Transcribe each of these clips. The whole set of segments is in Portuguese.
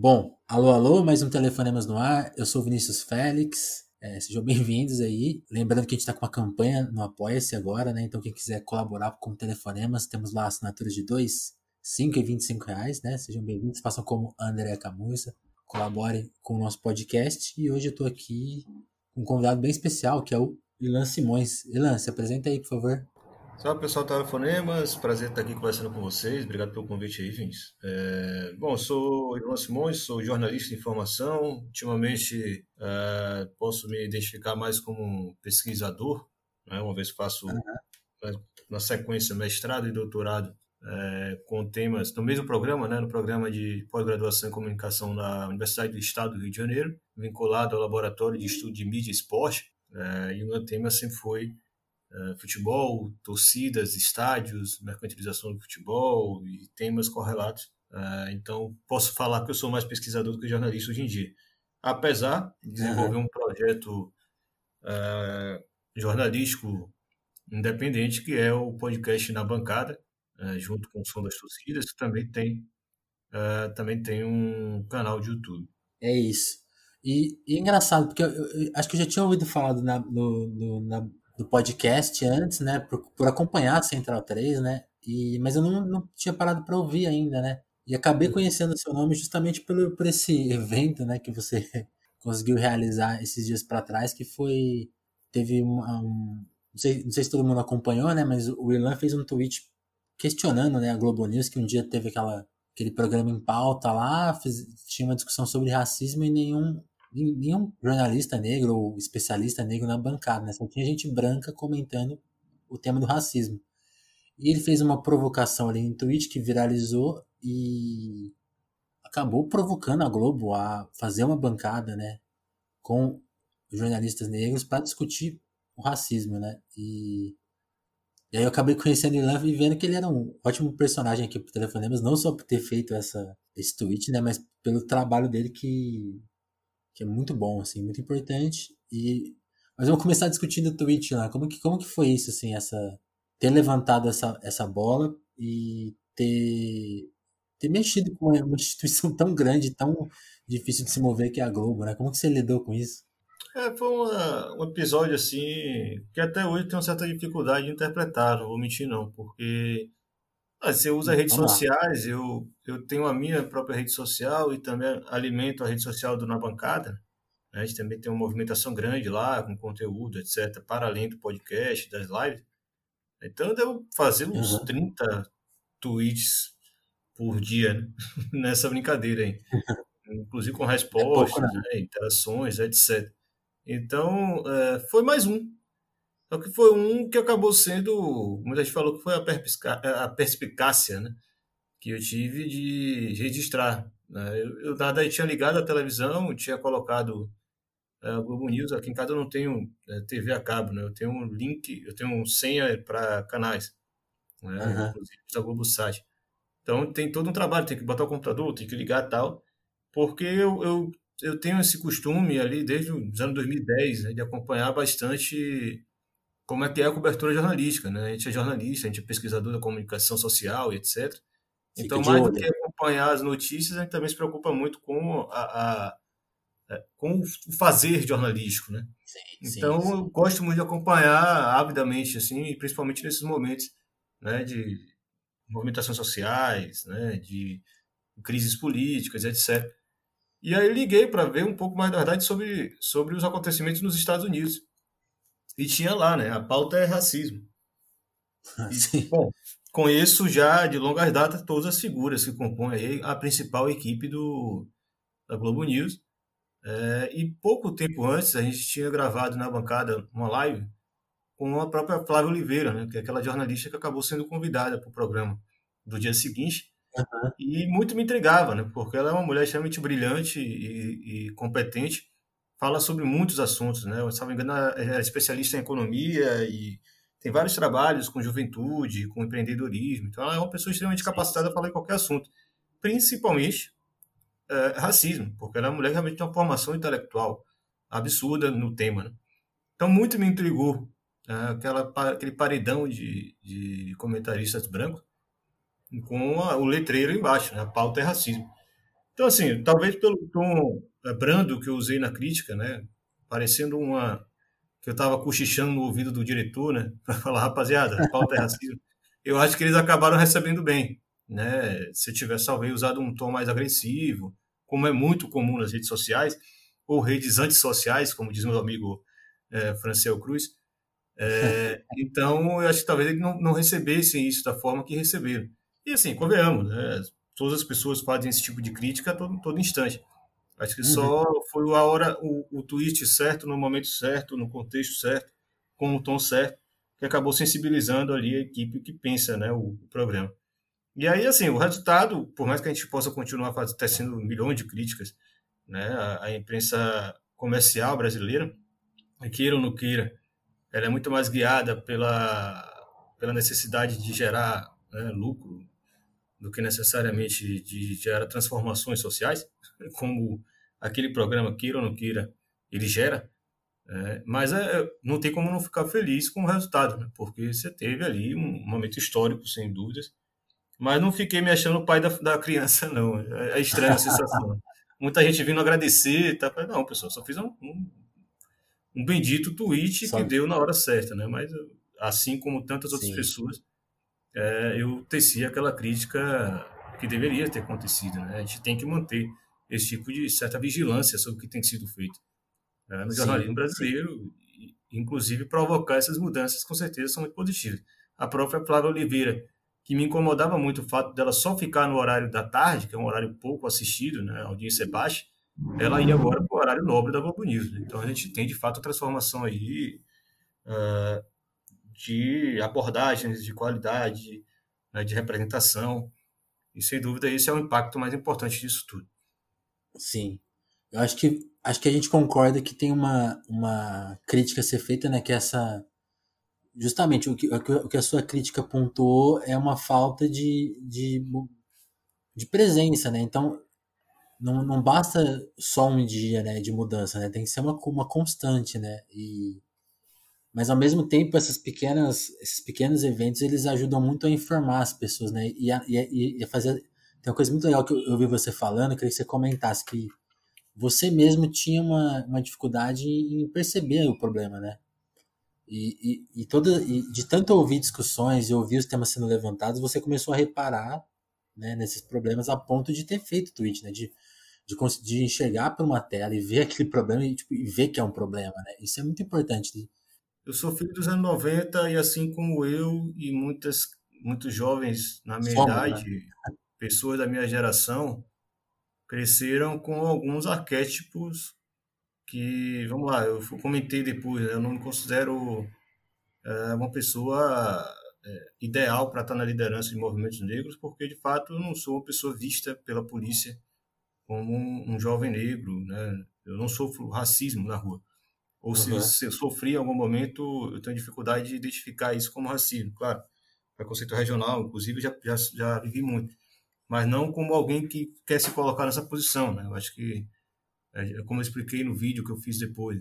Bom, alô, alô, mais um Telefonemas no ar. Eu sou Vinícius Félix. É, sejam bem-vindos aí. Lembrando que a gente está com uma campanha no Apoia-se agora, né? Então, quem quiser colaborar com Telefonemas, temos lá assinaturas de 2, 5 e 25 reais, né? Sejam bem-vindos. Façam como André Camusa. Colabore com o nosso podcast. E hoje eu estou aqui com um convidado bem especial, que é o Ilan Simões. Ilan, se apresenta aí, por favor. Salve pessoal Telefonemas, prazer estar aqui conversando com vocês, obrigado pelo convite aí, Vinícius. É, bom, eu sou Ivan Simões, sou jornalista de informação, ultimamente é, posso me identificar mais como pesquisador, né, uma vez faço uhum. na sequência mestrado e doutorado é, com temas no mesmo programa, né, no programa de pós-graduação em comunicação da Universidade do Estado do Rio de Janeiro, vinculado ao Laboratório de Estudo de Mídia e Esporte, é, e o meu tema sempre foi futebol, torcidas, estádios, mercantilização do futebol e temas correlatos. Uh, então, posso falar que eu sou mais pesquisador do que jornalista hoje em dia. Apesar de desenvolver uhum. um projeto uh, jornalístico independente, que é o podcast Na Bancada, junto com o Som das Torcidas, que também tem, também tem um canal de YouTube. É isso. E, e é engraçado, porque eu, eu, acho que eu já tinha ouvido falar do, na, no, no, na, do podcast antes, né? Por, por acompanhar a Central 3, né? E, mas eu não, não tinha parado para ouvir ainda, né? E acabei conhecendo o seu nome justamente pelo, por esse evento, né? Que você conseguiu realizar esses dias para trás, que foi. Teve um. um não, sei, não sei se todo mundo acompanhou, né? Mas o Ilan fez um tweet questionando né, a Globo News, que um dia teve aquela, aquele programa em pauta lá, fez, tinha uma discussão sobre racismo e nenhum nenhum jornalista negro ou especialista negro na bancada, né? Só tinha gente branca comentando o tema do racismo. E ele fez uma provocação ali em tweet que viralizou e acabou provocando a Globo a fazer uma bancada, né, com jornalistas negros para discutir o racismo, né? E, e aí eu acabei conhecendo o Ilan e vendo que ele era um ótimo personagem aqui pro Telefonemas, não só por ter feito essa, esse tweet, né, mas pelo trabalho dele que que é muito bom, assim, muito importante. E mas vamos começar discutindo o Twitch lá. Como que, como que foi isso, assim, essa ter levantado essa, essa bola e ter ter mexido com uma instituição tão grande, tão difícil de se mover que é a Globo, né? Como que você lidou com isso? É, foi uma, um episódio assim que até hoje tem uma certa dificuldade de interpretar, não vou mentir não, porque ah, você usa redes Vamos sociais, eu, eu tenho a minha própria rede social e também alimento a rede social do Na Bancada. Né? A gente também tem uma movimentação grande lá, com conteúdo, etc., para além do podcast, das lives. Então, devo fazer uns uhum. 30 tweets por dia né? nessa brincadeira aí. Inclusive com respostas, é pouco, né? Né? interações, etc. Então, é, foi mais um só que foi um que acabou sendo, muita gente falou que foi a, a perspicácia, né? Que eu tive de registrar. Né? Eu, eu, tinha ligado a televisão, tinha colocado é, o Globo News. Aqui em casa eu não tenho é, TV a cabo, né? Eu tenho um link, eu tenho um senha para canais, né? Uhum. Inclusive da Globo Sat. Então tem todo um trabalho, tem que botar o computador, tem que ligar tal, porque eu, eu, eu tenho esse costume ali desde os anos 2010 né, de acompanhar bastante como é que é a cobertura jornalística, né? A gente é jornalista, a gente é pesquisador da comunicação social e etc. Então, mais do que acompanhar as notícias, a gente também se preocupa muito com a, a, é, com o fazer jornalístico, né? Sim, então, sim, sim. eu gosto muito de acompanhar avidamente, assim, principalmente nesses momentos, né, de movimentações sociais, né, de crises políticas, etc. E aí liguei para ver um pouco mais da verdade sobre, sobre os acontecimentos nos Estados Unidos. E tinha lá, né? A pauta é racismo. E, bom, conheço já de longas datas todas as figuras que compõem a principal equipe do, da Globo News. É, e pouco tempo antes a gente tinha gravado na bancada uma live com a própria Flávia Oliveira, né, que é aquela jornalista que acabou sendo convidada para o programa do dia seguinte. Uhum. E muito me intrigava, né, porque ela é uma mulher extremamente brilhante e, e competente fala sobre muitos assuntos, né? Eu, se não me engano, é especialista em economia e tem vários trabalhos com juventude, com empreendedorismo. Então, ela é uma pessoa extremamente capacitada a falar em qualquer assunto, principalmente é, racismo, porque ela é uma mulher que realmente tem uma formação intelectual absurda no tema. Né? Então, muito me intrigou é, aquela, aquele paredão de, de comentaristas brancos com a, o letreiro embaixo, né? a pauta é racismo. Então, assim, talvez pelo tom é, brando que eu usei na crítica, né? Parecendo uma. que eu estava cochichando no ouvido do diretor, né? Para falar, rapaziada, pauta é racismo. Eu acho que eles acabaram recebendo bem, né? Se eu tivesse, talvez, usado um tom mais agressivo, como é muito comum nas redes sociais, ou redes antissociais, como diz meu amigo é, Francel Cruz. É, então, eu acho que talvez eles não, não recebessem isso da forma que receberam. E assim, convenhamos, né? todas as pessoas fazem esse tipo de crítica a todo, todo instante. Acho que uhum. só foi a hora, o, o tweet certo, no momento certo, no contexto certo, com o tom certo, que acabou sensibilizando ali a equipe que pensa né, o, o programa. E aí, assim, o resultado, por mais que a gente possa continuar fazendo, tecendo milhões de críticas, né, a, a imprensa comercial brasileira, queira ou não queira, ela é muito mais guiada pela, pela necessidade de gerar né, lucro, do que necessariamente de gerar transformações sociais, como aquele programa, queira ou não queira, ele gera. É, mas é, não tem como não ficar feliz com o resultado, né? porque você teve ali um momento histórico, sem dúvidas. Mas não fiquei me achando o pai da, da criança, não. É, é estranha a sensação. Muita gente vindo agradecer, tá? Não, pessoal, só fiz um, um, um bendito tweet Sabe. que deu na hora certa, né? Mas assim como tantas outras Sim. pessoas, é, eu teci aquela crítica que deveria ter acontecido. Né? A gente tem que manter esse tipo de certa vigilância sobre o que tem sido feito né? no sim, jornalismo brasileiro, sim. inclusive provocar essas mudanças, com certeza são muito positivas. A própria Flávia Oliveira, que me incomodava muito o fato dela só ficar no horário da tarde, que é um horário pouco assistido, né? a audiência é baixa, ela ia agora para o horário nobre da Globo News. Né? Então a gente tem de fato a transformação aí uh, de abordagens de qualidade, né, de representação. E sem dúvida esse é o impacto mais importante disso tudo. Sim. Eu acho que acho que a gente concorda que tem uma, uma crítica a ser feita, né, que essa justamente o que, o que a sua crítica pontuou é uma falta de, de, de presença, né? Então não, não basta só um dia, né, de mudança, né? Tem que ser uma, uma constante, né? E mas ao mesmo tempo essas pequenas esses pequenos eventos eles ajudam muito a informar as pessoas né? E a, e, a fazer tem uma coisa muito legal que eu, eu ouvi você falando eu queria que você comentasse que você mesmo tinha uma, uma dificuldade em perceber o problema né? E, e, e toda e de tanto ouvir discussões e ouvir os temas sendo levantados você começou a reparar né, nesses problemas a ponto de ter feito tweet né? De de, de enxergar para uma tela e ver aquele problema e, tipo, e ver que é um problema né? Isso é muito importante eu sou filho dos anos 90 e assim como eu e muitas, muitos jovens na minha Soma, idade, né? pessoas da minha geração, cresceram com alguns arquétipos que, vamos lá, eu comentei depois, né? eu não me considero é, uma pessoa é, ideal para estar na liderança de movimentos negros, porque de fato eu não sou uma pessoa vista pela polícia como um, um jovem negro, né? Eu não sofro racismo na rua. Ou uhum. se, eu sofri em algum momento, eu tenho dificuldade de identificar isso como racismo. Claro, preconceito regional, inclusive, já, já, já vivi muito. Mas não como alguém que quer se colocar nessa posição. Né? Eu acho que, é, como eu expliquei no vídeo que eu fiz depois,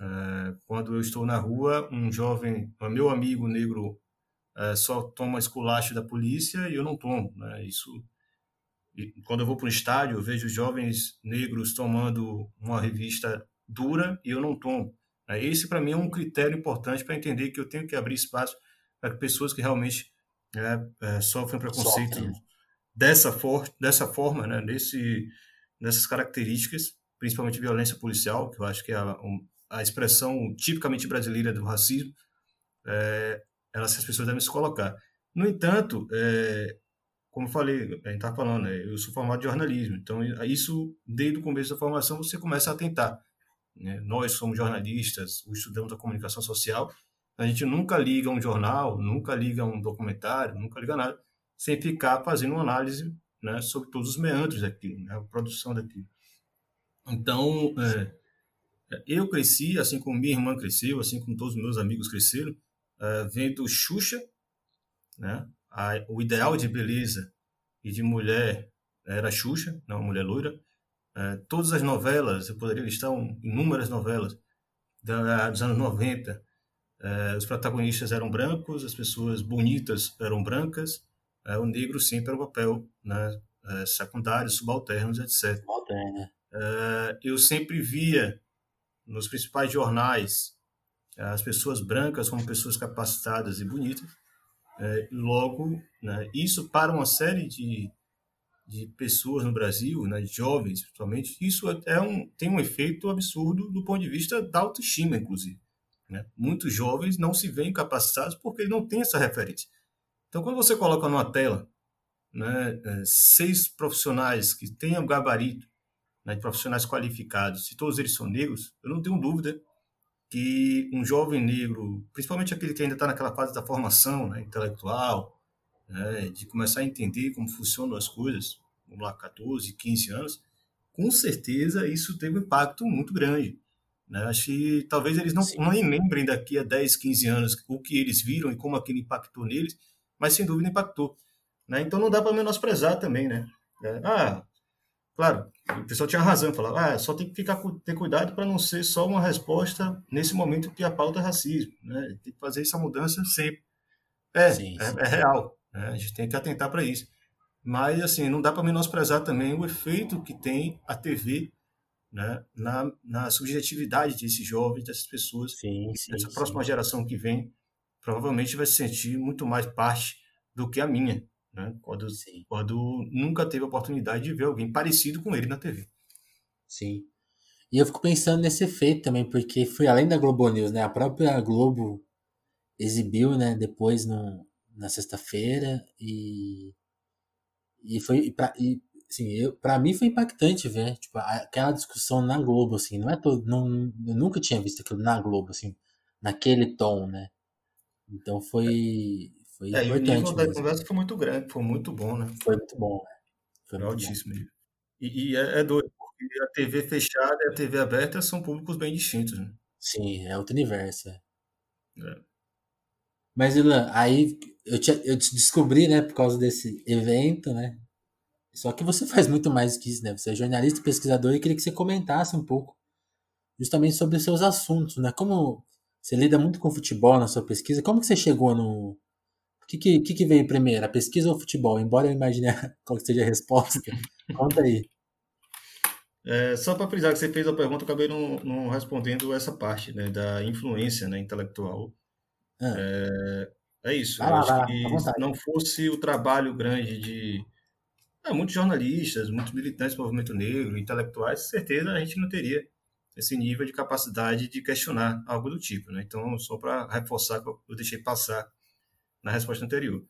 é, quando eu estou na rua, um jovem, meu amigo negro, é, só toma esculacho da polícia e eu não tomo. Né? Isso quando eu vou para o estádio, eu vejo jovens negros tomando uma revista dura e eu não tomo. Né? Esse, para mim, é um critério importante para entender que eu tenho que abrir espaço para pessoas que realmente né, é, sofrem preconceito Sofre. dessa, for dessa forma, né, desse, dessas características, principalmente violência policial, que eu acho que é a, a expressão tipicamente brasileira do racismo, é, elas, as pessoas devem se colocar. No entanto, é, como eu falei, a gente está falando, né, eu sou formado em jornalismo, então isso, desde o começo da formação, você começa a tentar né? Nós somos jornalistas, estudamos a comunicação social, a gente nunca liga um jornal, nunca liga um documentário, nunca liga nada, sem ficar fazendo uma análise né, sobre todos os meandros daquilo, né, a produção daquilo. Então, é, eu cresci, assim como minha irmã cresceu, assim como todos os meus amigos cresceram, é, vendo Xuxa, né, a, o ideal de beleza e de mulher era Xuxa, não uma mulher loira, é, todas as novelas, eu poderia listar um, inúmeras novelas da, dos anos 90. É, os protagonistas eram brancos, as pessoas bonitas eram brancas, é, o negro sempre era o papel né, é, secundários, subalternos, etc. Subalterno. É, eu sempre via nos principais jornais as pessoas brancas como pessoas capacitadas e bonitas. É, logo, né, isso para uma série de, de pessoas no Brasil, né, jovens principalmente, isso é um, tem um efeito absurdo do ponto de vista da autoestima, inclusive. Né? Muitos jovens não se veem capacitados porque não têm essa referência. Então, quando você coloca numa tela né, é, seis profissionais que tenham gabarito, né, profissionais qualificados, se todos eles são negros, eu não tenho dúvida que um jovem negro, principalmente aquele que ainda está naquela fase da formação né, intelectual, né, de começar a entender como funcionam as coisas, vamos lá, 14, 15 anos, com certeza isso teve um impacto muito grande. Né? Acho que talvez eles não, não nem lembrem daqui a 10, 15 anos o que eles viram e como aquilo impactou neles, mas sem dúvida impactou. Né? Então não dá para menosprezar também, né? É, ah, Claro, o pessoal tinha razão, falava, ah, só tem que ficar, ter cuidado para não ser só uma resposta nesse momento que a pauta é racismo, né? Tem que fazer essa mudança sempre. É, sim, é, sim. é, real, né? a gente tem que atentar para isso. Mas, assim, não dá para menosprezar também o efeito que tem a TV né, na, na subjetividade desses jovens, dessas pessoas, sim, sim, dessa próxima geração que vem, provavelmente vai se sentir muito mais parte do que a minha né? Quando, quando nunca teve a oportunidade de ver alguém parecido com ele na TV. Sim. E eu fico pensando nesse efeito também, porque foi além da Globo News, né? A própria Globo exibiu, né, depois no, na sexta-feira e e foi para e assim, eu para mim foi impactante ver, tipo, aquela discussão na Globo assim, não é todo não eu nunca tinha visto aquilo na Globo assim, naquele tom, né? Então foi foi é, importante. E o nível da conversa foi muito grande, foi muito bom, né? Foi muito bom, né? Foi, foi altíssimo. Bom. E, e é, é, doido, porque a TV fechada e a TV aberta são públicos bem distintos, né? Sim, é outro universo. É. É. Mas, Ilan, aí eu te, eu te descobri, né, por causa desse evento, né? Só que você faz muito mais que isso, né? Você é jornalista, pesquisador e queria que você comentasse um pouco justamente sobre os seus assuntos, né? Como você lida muito com futebol na sua pesquisa, como que você chegou no, o que, que, que, veio primeiro, a pesquisa ou o futebol? Embora eu imagine qual seja a resposta, conta aí. É, só para frisar que você fez a pergunta, eu acabei não, não respondendo essa parte né, da influência né, intelectual. Ah. É, é, isso. Vai eu lá, acho lá, que se não fosse o trabalho grande de é, muitos jornalistas, muitos militantes do movimento negro, intelectuais, certeza a gente não teria esse nível de capacidade de questionar algo do tipo. Né? Então, só para reforçar que eu deixei passar na resposta anterior.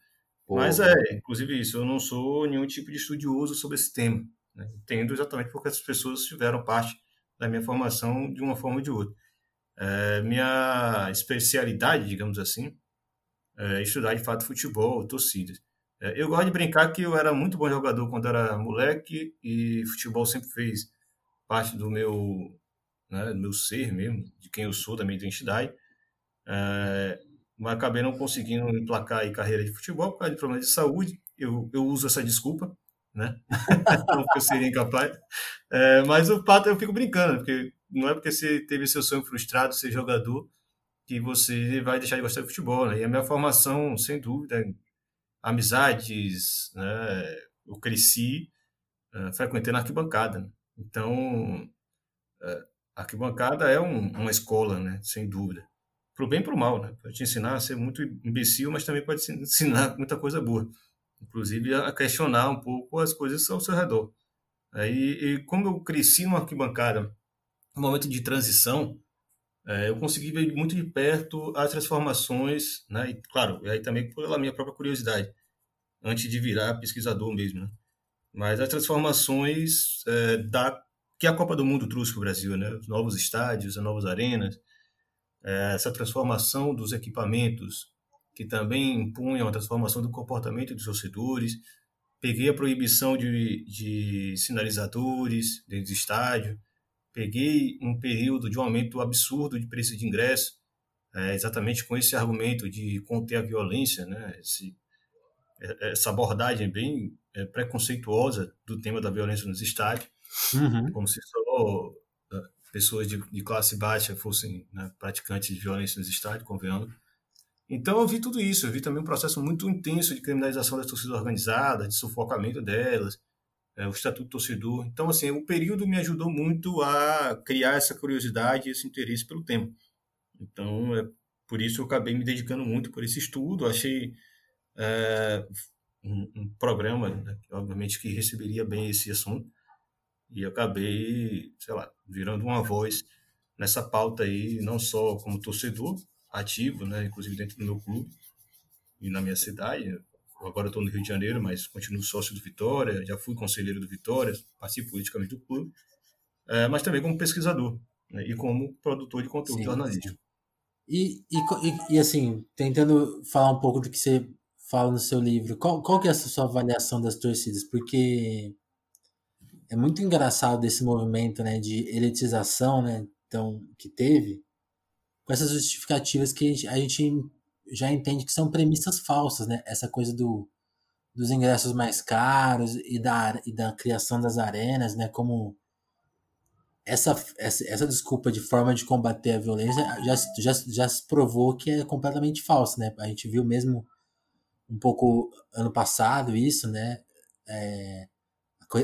Pô, Mas é, inclusive isso, eu não sou nenhum tipo de estudioso sobre esse tema. Né? Entendo exatamente porque essas pessoas tiveram parte da minha formação de uma forma ou de outra. É, minha especialidade, digamos assim, é estudar de fato futebol, torcidas. É, eu gosto de brincar que eu era muito bom jogador quando era moleque e futebol sempre fez parte do meu, né, do meu ser mesmo, de quem eu sou, da minha identidade. É, mas acabei não conseguindo emplacar aí carreira de futebol por causa de problemas de saúde. Eu, eu uso essa desculpa, né? não porque eu seria incapaz. É, mas o fato eu fico brincando, porque não é porque você teve seu sonho frustrado, ser jogador, que você vai deixar de gostar de futebol, né? E a minha formação, sem dúvida, amizades, né? Eu cresci uh, frequentando arquibancada. Né? Então, uh, arquibancada é um, uma escola, né? Sem dúvida pro bem e pro mal, né? Pode te ensinar a ser muito imbecil, mas também pode te ensinar muita coisa boa. Inclusive a questionar um pouco as coisas ao seu redor. Aí, e como eu cresci numa arquibancada, no momento de transição, é, eu consegui ver muito de perto as transformações, né? E, claro, e aí também pela minha própria curiosidade, antes de virar pesquisador mesmo, né? Mas as transformações é, da que a Copa do Mundo trouxe para o Brasil, né? Os novos estádios, as novas arenas, é, essa transformação dos equipamentos, que também impunham a transformação do comportamento dos torcedores. Peguei a proibição de, de sinalizadores dentro do estádio. Peguei um período de um aumento absurdo de preço de ingresso, é, exatamente com esse argumento de conter a violência, né? Esse, é, essa abordagem bem é, preconceituosa do tema da violência nos estádios, uhum. como se só pessoas de, de classe baixa fossem né, praticantes de violência nos estádios, convenhamos. Então eu vi tudo isso, eu vi também um processo muito intenso de criminalização das torcidas organizadas, de sufocamento delas, é, o Estatuto Torcedor. Então, assim, o período me ajudou muito a criar essa curiosidade esse interesse pelo tema. Então, é por isso eu acabei me dedicando muito por esse estudo. Achei é, um, um, programa, né, obviamente, que receberia bem esse assunto. E acabei, sei lá, virando uma voz nessa pauta aí, não só como torcedor ativo, né, inclusive dentro do meu clube e na minha cidade, agora estou no Rio de Janeiro, mas continuo sócio do Vitória, já fui conselheiro do Vitória, participo politicamente do clube, é, mas também como pesquisador né, e como produtor de conteúdo sim, jornalístico. Sim. E, e, e, assim, tentando falar um pouco do que você fala no seu livro, qual, qual que é a sua avaliação das torcidas? Porque é muito engraçado esse movimento né, de elitização né, então, que teve, com essas justificativas que a gente, a gente já entende que são premissas falsas, né? Essa coisa do, dos ingressos mais caros e da, e da criação das arenas, né? Como essa, essa, essa desculpa de forma de combater a violência já, já, já se provou que é completamente falsa, né? A gente viu mesmo um pouco ano passado isso, né? É,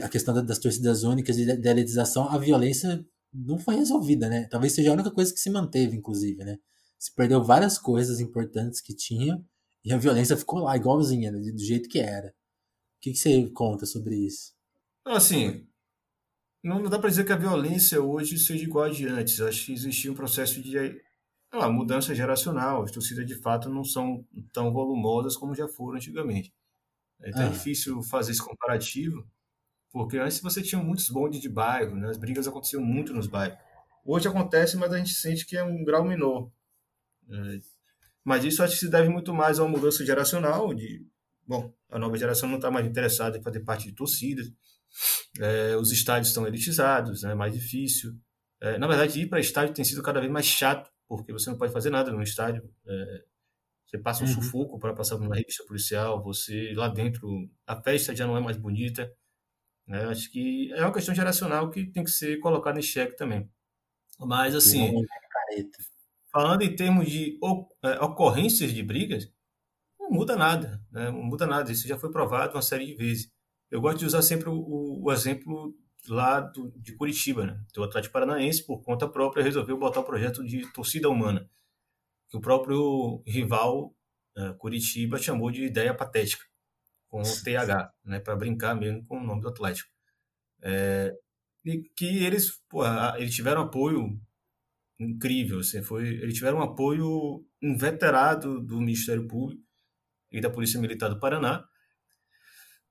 a questão das torcidas únicas e da elitização, a violência não foi resolvida, né? Talvez seja a única coisa que se manteve, inclusive, né? Se perdeu várias coisas importantes que tinha e a violência ficou lá, igualzinha, né? do jeito que era. O que, que você conta sobre isso? Assim, não dá para dizer que a violência hoje seja igual a de antes. Acho que existia um processo de ah, mudança geracional. As torcidas, de fato, não são tão volumosas como já foram antigamente. É ah. difícil fazer esse comparativo, porque antes você tinha muitos bondes de bairro, né? as brigas aconteciam muito nos bairros. Hoje acontece, mas a gente sente que é um grau menor. Mas isso acho que se deve muito mais a uma mudança geracional, de, bom, a nova geração não está mais interessada em fazer parte de torcidas, é, os estádios estão elitizados, é né, mais difícil. É, na verdade, ir para estádio tem sido cada vez mais chato, porque você não pode fazer nada no estádio. É, você passa um uhum. sufoco para passar uma revista policial, você lá dentro, a festa já não é mais bonita. Né? Acho que é uma questão geracional que tem que ser colocada em xeque também. Mas, assim, falando em termos de é, ocorrências de brigas, não muda nada. Né? Não muda nada. Isso já foi provado uma série de vezes. Eu gosto de usar sempre o, o exemplo lá do, de Curitiba, né? O Atlético Paranaense, por conta própria, resolveu botar o projeto de torcida humana, que o próprio rival uh, Curitiba chamou de ideia patética, com o TH, né? Para brincar mesmo com o nome do Atlético. É, e que eles, pô, eles tiveram apoio incrível, assim, foi, eles tiveram um apoio inveterado do Ministério Público e da Polícia Militar do Paraná,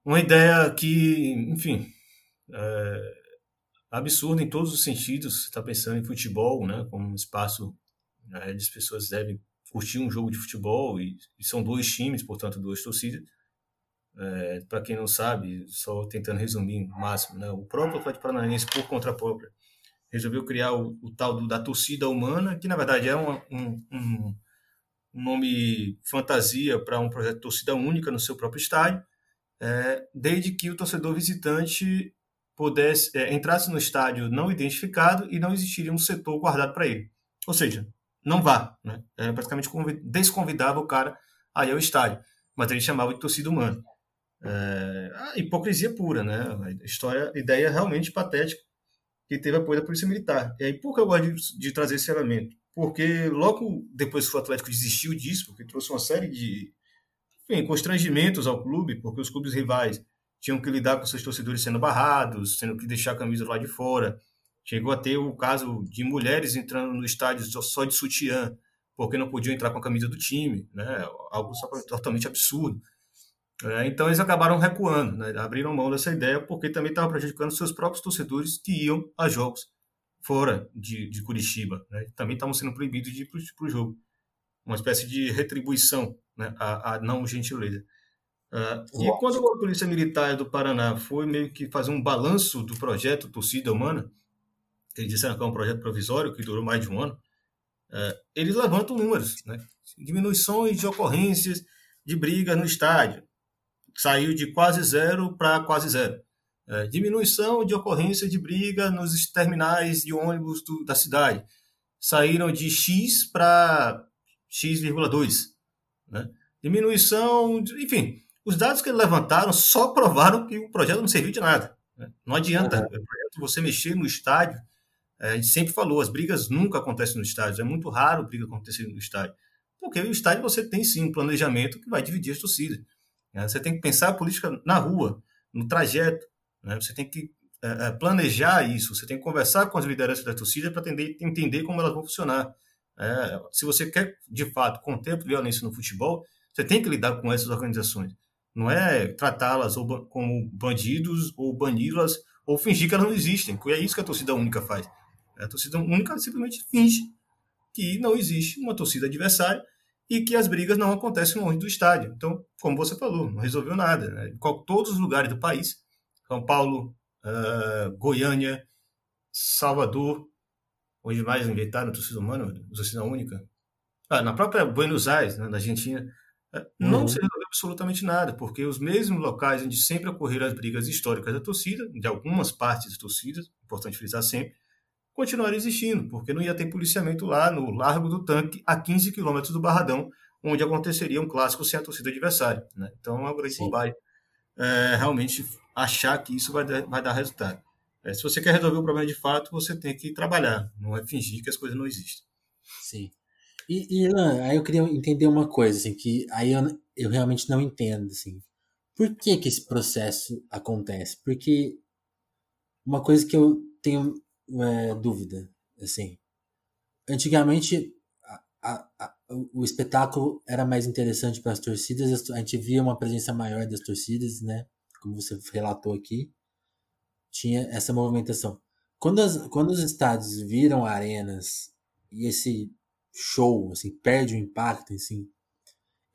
uma ideia que, enfim, é absurda em todos os sentidos. Você está pensando em futebol, né, como um espaço né, onde as pessoas devem curtir um jogo de futebol e, e são dois times, portanto, duas torcidas. É, Para quem não sabe, só tentando resumir o máximo, né, o próprio Atlético Paranaense, por conta própria, resolveu criar o, o tal do, da torcida humana, que na verdade é uma, um, um, um nome fantasia para um projeto de torcida única no seu próprio estádio é, desde que o torcedor visitante pudesse é, entrasse no estádio não identificado e não existiria um setor guardado para ele. Ou seja, não vá, né? É, praticamente desconvidava o cara a ir ao estádio, mas ele chamava de torcida humana. É, a hipocrisia pura, né? A história, ideia realmente patética que teve apoio da Polícia Militar. E aí, por que eu gosto de, de trazer esse elemento? Porque logo depois que o Atlético desistiu disso, porque trouxe uma série de enfim, constrangimentos ao clube, porque os clubes rivais tinham que lidar com seus torcedores sendo barrados, tendo que deixar a camisa lá de fora. Chegou a ter o caso de mulheres entrando no estádio só de sutiã, porque não podiam entrar com a camisa do time, né? algo totalmente absurdo. É, então eles acabaram recuando, né? abriram mão dessa ideia, porque também estava prejudicando seus próprios torcedores que iam a jogos fora de, de Curitiba. Né? Também estavam sendo proibidos de ir para o jogo. Uma espécie de retribuição né, a, a não gentileza. Uh, e quando a Polícia Militar do Paraná foi meio que fazer um balanço do projeto Torcida Humana, eles disseram que é um projeto provisório que durou mais de um ano, uh, eles levantam números, né? diminuições de ocorrências de briga no estádio, saiu de quase zero para quase zero. Uh, diminuição de ocorrência de briga nos terminais de ônibus do, da cidade, saíram de X para X,2. Né? Diminuição, enfim, os dados que eles levantaram só provaram que o projeto não serviu de nada. Né? Não adianta uhum. você mexer no estádio. É, a gente sempre falou, as brigas nunca acontecem no estádio. É muito raro briga acontecer no estádio. Porque no estádio você tem sim um planejamento que vai dividir as torcidas. Né? Você tem que pensar a política na rua, no trajeto. Né? Você tem que é, é planejar isso. Você tem que conversar com as lideranças da torcida para entender como elas vão funcionar. É, se você quer, de fato, conter violência no futebol, você tem que lidar com essas organizações. Não é tratá-las como bandidos ou bani-las ou fingir que elas não existem, porque é isso que a torcida única faz. A torcida única simplesmente finge que não existe uma torcida adversária e que as brigas não acontecem longe do estádio. Então, como você falou, não resolveu nada. Né? Em todos os lugares do país, São Paulo, uh, Goiânia, Salvador, onde mais inventaram torcida humana, torcida única. Ah, na própria Buenos Aires, né, na Argentina, eh, não uhum. se resolveu absolutamente nada, porque os mesmos locais onde sempre ocorreram as brigas históricas da torcida, de algumas partes das torcidas, importante frisar sempre, continuaram existindo, porque não ia ter policiamento lá no Largo do Tanque, a 15 quilômetros do Barradão, onde aconteceria um clássico sem a torcida adversária. Né? Então é uma grande bobagem é, realmente achar que isso vai dar, vai dar resultado. É, se você quer resolver o problema de fato, você tem que trabalhar, não é fingir que as coisas não existem. Sim. E, e aí eu queria entender uma coisa, assim, que aí eu, eu realmente não entendo, assim. Por que que esse processo acontece? Porque uma coisa que eu tenho é, dúvida, assim, antigamente a, a, o espetáculo era mais interessante para as torcidas, a gente via uma presença maior das torcidas, né? Como você relatou aqui tinha essa movimentação. Quando, as, quando os estádios viram arenas e esse show assim, perde o impacto, assim,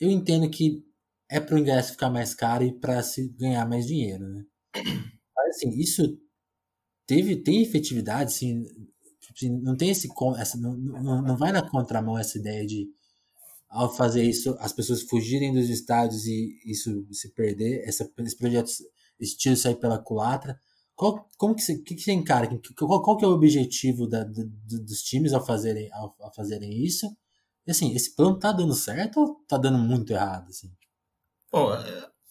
eu entendo que é para o ingresso ficar mais caro e para se ganhar mais dinheiro, né? Mas, assim, isso teve tem efetividade, assim, não tem esse essa, não, não, vai na contramão essa ideia de ao fazer isso as pessoas fugirem dos estádios e isso se perder, essa, esse projeto, esse tiro sair pela culatra qual, como que você, que, você encara? Qual, qual que é o objetivo da, do, dos times ao fazerem, ao, ao, fazerem isso? E assim, esse plano tá dando certo ou tá dando muito errado? Assim? Bom,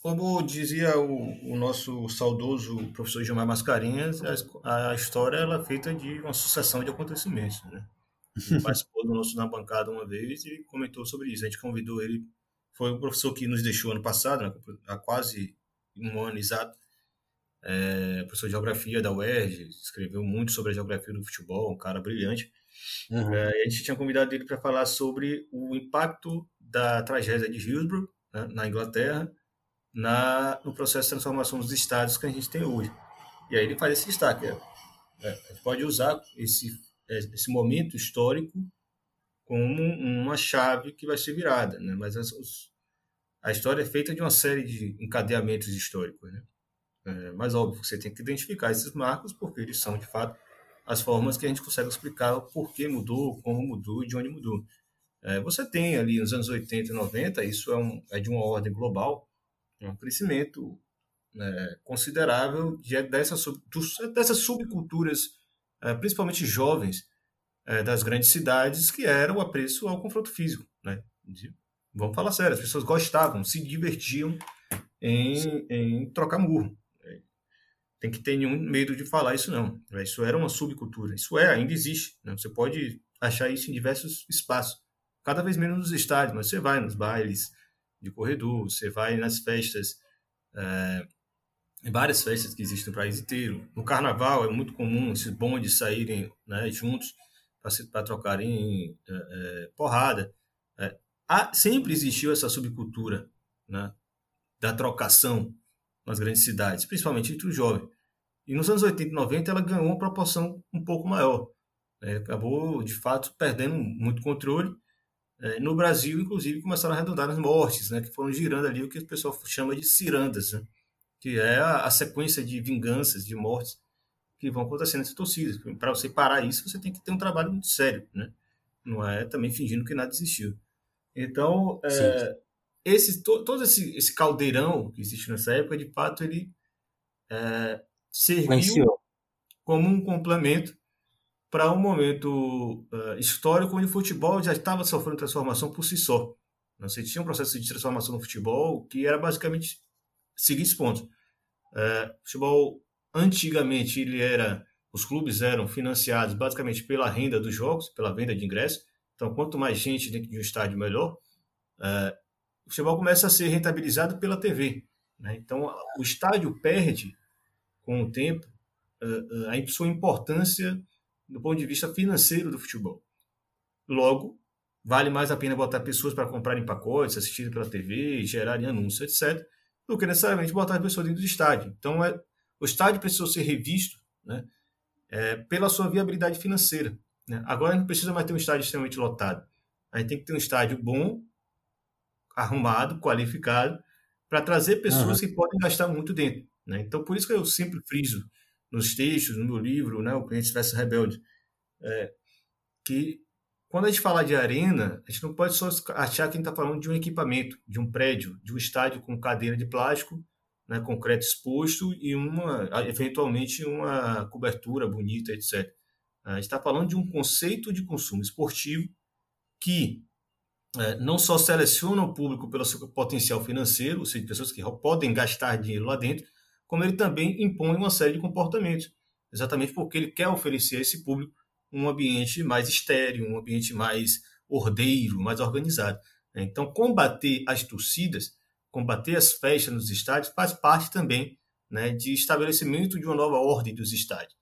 como dizia o, o nosso saudoso professor Gilmar Mascarenhas, a, a, história ela é feita de uma sucessão de acontecimentos. Né? Ele participou do nosso na bancada uma vez e comentou sobre isso. A gente convidou ele, foi o professor que nos deixou ano passado, né, há quase um ano exato, é, professor de geografia da UERJ, escreveu muito sobre a geografia do futebol, um cara brilhante. Uhum. É, a gente tinha convidado ele para falar sobre o impacto da tragédia de Hillsborough, né, na Inglaterra, na, no processo de transformação dos estados que a gente tem hoje. E aí ele faz esse destaque. É, é, a gente pode usar esse, é, esse momento histórico como uma chave que vai ser virada, né? mas as, os, a história é feita de uma série de encadeamentos históricos. Né? É, mas óbvio, você tem que identificar esses marcos, porque eles são, de fato, as formas que a gente consegue explicar o porquê mudou, como mudou e de onde mudou. É, você tem ali nos anos 80 e 90, isso é, um, é de uma ordem global, um crescimento né, considerável de, dessas, dessas subculturas, é, principalmente jovens, é, das grandes cidades, que era o apreço ao confronto físico. Né? Vamos falar sério, as pessoas gostavam, se divertiam em, em trocar murro tem que ter nenhum medo de falar isso não. Isso era uma subcultura. Isso é, ainda existe. Né? Você pode achar isso em diversos espaços. Cada vez menos nos estádios, mas você vai nos bailes de corredor, você vai nas festas, é, em várias festas que existem no país inteiro. No carnaval é muito comum esses bondes saírem né, juntos para trocarem é, é, porrada. É, há, sempre existiu essa subcultura né, da trocação nas grandes cidades, principalmente entre os jovens. E nos anos 80 e 90 ela ganhou uma proporção um pouco maior. Né? Acabou, de fato, perdendo muito controle. É, no Brasil, inclusive, começaram a arredondar as mortes, né? que foram girando ali o que o pessoal chama de cirandas, né? que é a, a sequência de vinganças, de mortes que vão acontecendo nessas torcidas. Para você parar isso, você tem que ter um trabalho muito sério, né? não é também fingindo que nada existiu. Então, é, esse, to, todo esse, esse caldeirão que existe nessa época, de fato, ele é, serviu como um complemento para um momento uh, histórico onde o futebol já estava sofrendo transformação por si só. Você tinha um processo de transformação no futebol que era basicamente seguintes pontos. Uh, futebol antigamente ele era, os clubes eram financiados basicamente pela renda dos jogos, pela venda de ingressos. Então, quanto mais gente dentro de um estádio, melhor. É, o futebol começa a ser rentabilizado pela TV. Né? Então, o estádio perde, com o tempo, a sua importância do ponto de vista financeiro do futebol. Logo, vale mais a pena botar pessoas para comprarem pacotes, assistirem pela TV, gerarem anúncios, etc., do que necessariamente botar as pessoas dentro do estádio. Então, é, o estádio precisou ser revisto né, é, pela sua viabilidade financeira. Né? Agora, não precisa mais ter um estádio extremamente lotado. A gente tem que ter um estádio bom, arrumado, qualificado, para trazer pessoas uhum. que podem gastar muito dentro. Né? Então, por isso que eu sempre friso nos textos, no meu livro, né, O Cliente Versus Rebelde, é, que quando a gente fala de arena, a gente não pode só achar que a gente está falando de um equipamento, de um prédio, de um estádio com cadeira de plástico, né, concreto exposto e uma, eventualmente uma cobertura bonita, etc. A gente está falando de um conceito de consumo esportivo que é, não só seleciona o público pelo seu potencial financeiro, ou seja, pessoas que podem gastar dinheiro lá dentro, como ele também impõe uma série de comportamentos, exatamente porque ele quer oferecer a esse público um ambiente mais estéreo, um ambiente mais ordeiro, mais organizado. Então, combater as torcidas, combater as festas nos estádios, faz parte também né, de estabelecimento de uma nova ordem dos estádios.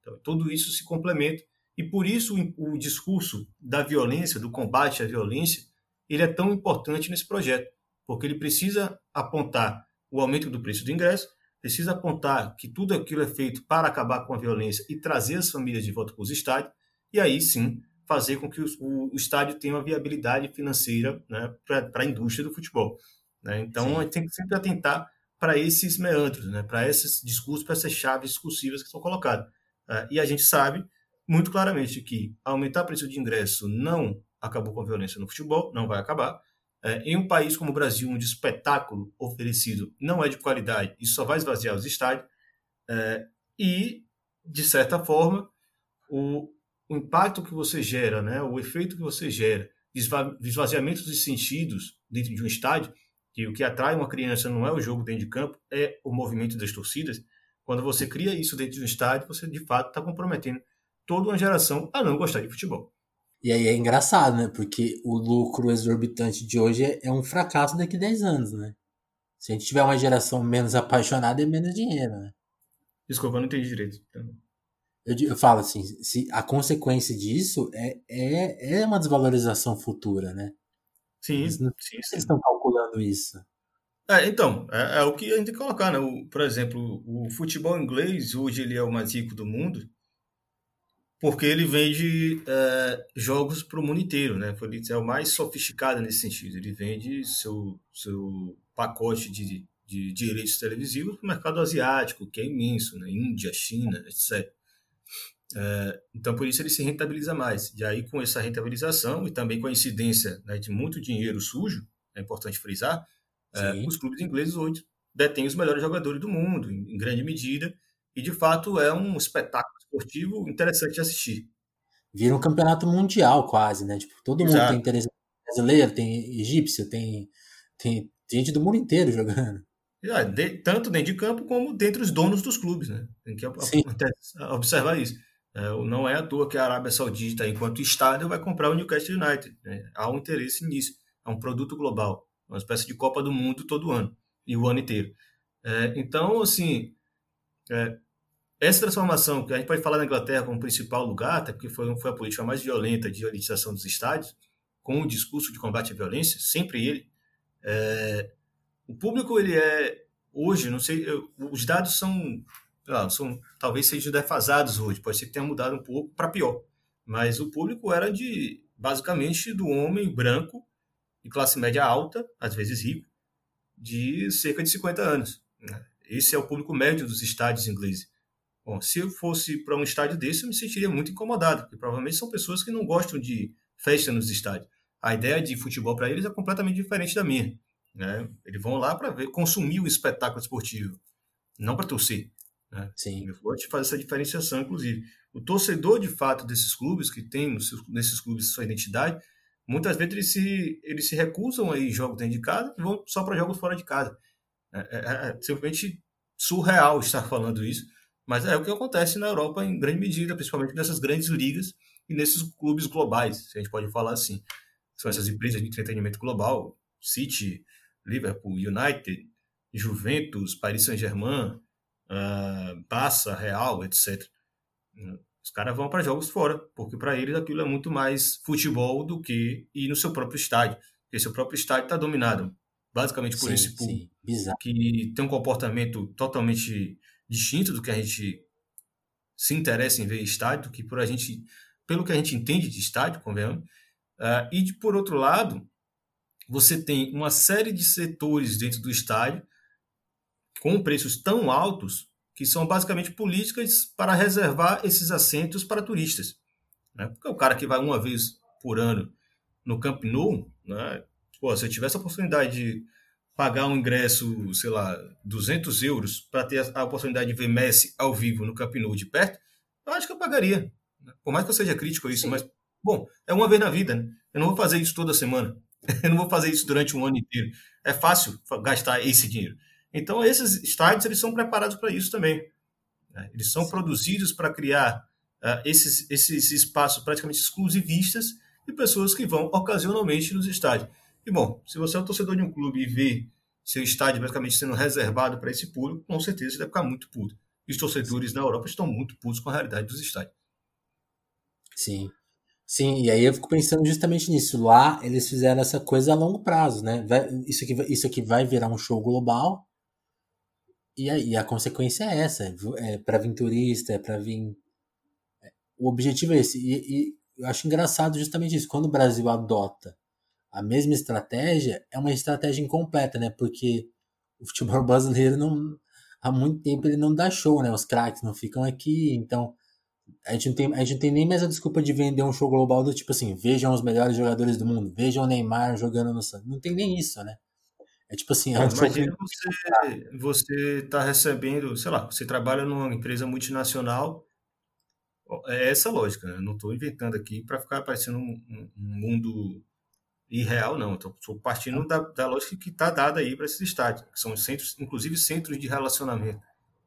Então, tudo isso se complementa e por isso o, o discurso da violência, do combate à violência, ele é tão importante nesse projeto, porque ele precisa apontar o aumento do preço do ingresso, precisa apontar que tudo aquilo é feito para acabar com a violência e trazer as famílias de volta para os estádios, e aí sim fazer com que o, o, estádio tenha uma viabilidade financeira né, para a indústria do futebol. Né? Então sim. a gente tem que sempre atentar para esses meandros, né, para esses discursos, para essas chaves discursivas que são colocadas. Uh, e a gente sabe muito claramente que aumentar o preço de ingresso não acabou com a violência no futebol, não vai acabar. É, em um país como o Brasil, onde o espetáculo oferecido não é de qualidade e só vai esvaziar os estádios, é, e, de certa forma, o, o, impacto que você gera, né, o efeito que você gera, esvaziamento dos sentidos dentro de um estádio, que o que atrai uma criança não é o jogo dentro de campo, é o movimento das torcidas. Quando você cria isso dentro de um estádio, você de fato está comprometendo toda uma geração a não gostar de futebol. E aí é engraçado, né? Porque o lucro exorbitante de hoje é, é um fracasso daqui a 10 anos, né? Se a gente tiver uma geração menos apaixonada, é menos dinheiro, né? Desculpa, eu não entendi direito. Eu, eu, falo assim, se a consequência disso é, é, é uma desvalorização futura, né? Sim, eles, sim, sim. Eles estão calculando isso. É, então, é, é, o que a gente tem que colocar, né? O, por exemplo, o futebol inglês, hoje ele é o mais rico do mundo, porque ele vende é, jogos para o mundo inteiro, né? É o mais sofisticado nesse sentido. Ele vende seu, seu pacote de, de direitos televisivos para o mercado asiático, que é imenso, né? Índia, China, etc. É, então, por isso ele se rentabiliza mais. E aí, com essa rentabilização e também com a incidência né, de muito dinheiro sujo, é importante frisar, é, os clubes ingleses hoje detêm os melhores jogadores do mundo, em, em grande medida, e de fato é um espetáculo esportivo interessante de assistir. Vira um campeonato mundial quase, né? Tipo, todo Exato. mundo tem interesse brasileiro, tem egípcio, tem, tem gente do mundo inteiro jogando. É, de, tanto dentro de campo como dentre os donos dos clubes, né? Tem que observar isso. É, não é à toa que a Arábia Saudita, enquanto Estado, vai comprar o Newcastle United. Né? Há um interesse nisso. É um produto global, uma espécie de Copa do Mundo todo ano e o ano inteiro. É, então, assim, é, essa transformação, que a gente pode falar na Inglaterra como principal lugar, até porque foi, foi a política mais violenta de elitização dos estádios, com o discurso de combate à violência, sempre ele. É, o público, ele é, hoje, não sei, eu, os dados são, são, talvez sejam defasados hoje, pode ser que tenha mudado um pouco para pior, mas o público era de, basicamente, do homem branco, de classe média alta, às vezes rico, de cerca de 50 anos. Né? Esse é o público médio dos estádios ingleses. Bom, se eu fosse para um estádio desse, eu me sentiria muito incomodado, porque provavelmente são pessoas que não gostam de festa nos estádios. A ideia de futebol para eles é completamente diferente da minha. Né? Eles vão lá para ver, consumir o espetáculo esportivo, não para torcer. Né? Sim. Eu vou te fazer essa diferenciação, inclusive. O torcedor, de fato, desses clubes, que tem nesses clubes sua identidade, muitas vezes eles se, eles se recusam a ir jogos dentro de casa e vão só para jogos fora de casa. É, é, é simplesmente surreal estar falando isso, Mas é o que acontece na Europa em grande medida, principalmente nessas grandes ligas e nesses clubes globais, se a gente pode falar assim. São essas empresas de entretenimento global, City, Liverpool, United, Juventus, Paris Saint-Germain, uh, Barça, Real, etc. Os caras vão para jogos fora, porque para eles aquilo é muito mais futebol do que ir no seu próprio estádio. Porque seu próprio estádio está dominado basicamente por sim, esse público que tem um comportamento totalmente distinto do que a gente se interessa em ver estádio, que por a gente, pelo que a gente entende de estádio, convenhamos. Uh, e de, por outro lado, você tem uma série de setores dentro do estádio com preços tão altos que são basicamente políticas para reservar esses assentos para turistas. Né? Porque o cara que vai uma vez por ano no Camp Nou, né? Pô, se eu tivesse a oportunidade de pagar um ingresso, sei lá, 200 euros para ter a oportunidade de ver Messi ao vivo no Camp Nou de perto, eu acho que eu pagaria. Por mais que eu seja crítico a isso, Sim. mas, bom, é uma vez na vida, né? Eu não vou fazer isso toda semana. Eu não vou fazer isso durante um ano inteiro. É fácil gastar esse dinheiro. Então, esses estádios eles são preparados para isso também. Né? Eles são produzidos para criar uh, esses, esses espaços praticamente exclusivistas de pessoas que vão ocasionalmente nos estádios. E, bom, se você é um torcedor de um clube e vê seu estádio praticamente sendo reservado para esse público, com certeza você deve ficar muito puto. E os torcedores na Europa estão muito putos com a realidade dos estádios. Sim. Sim, e aí eu fico pensando justamente nisso. Lá eles fizeram essa coisa a longo prazo, né? Isso aqui, isso aqui vai virar um show global e a, e a consequência é essa, é para vir turista, é para vir. É, o objetivo é esse. E, e, eu acho engraçado justamente isso. Quando o Brasil adota a mesma estratégia, é uma estratégia incompleta, né? Porque o futebol brasileiro não. Há muito tempo ele não dá show, né? Os craques não ficam aqui, então. A gente, não tem, a gente não tem nem mais a desculpa de vender um show global do tipo assim, vejam os melhores jogadores do mundo, vejam o Neymar jogando no Santos. Não tem nem isso, né? É tipo assim, é um imagina você, você tá recebendo, sei lá, você trabalha numa empresa multinacional, é essa lógica, né? Eu não estou inventando aqui para ficar parecendo um, um, mundo irreal, não. Estou partindo da, da lógica que está dada aí para esses estádios, que são centros, inclusive centros de relacionamento,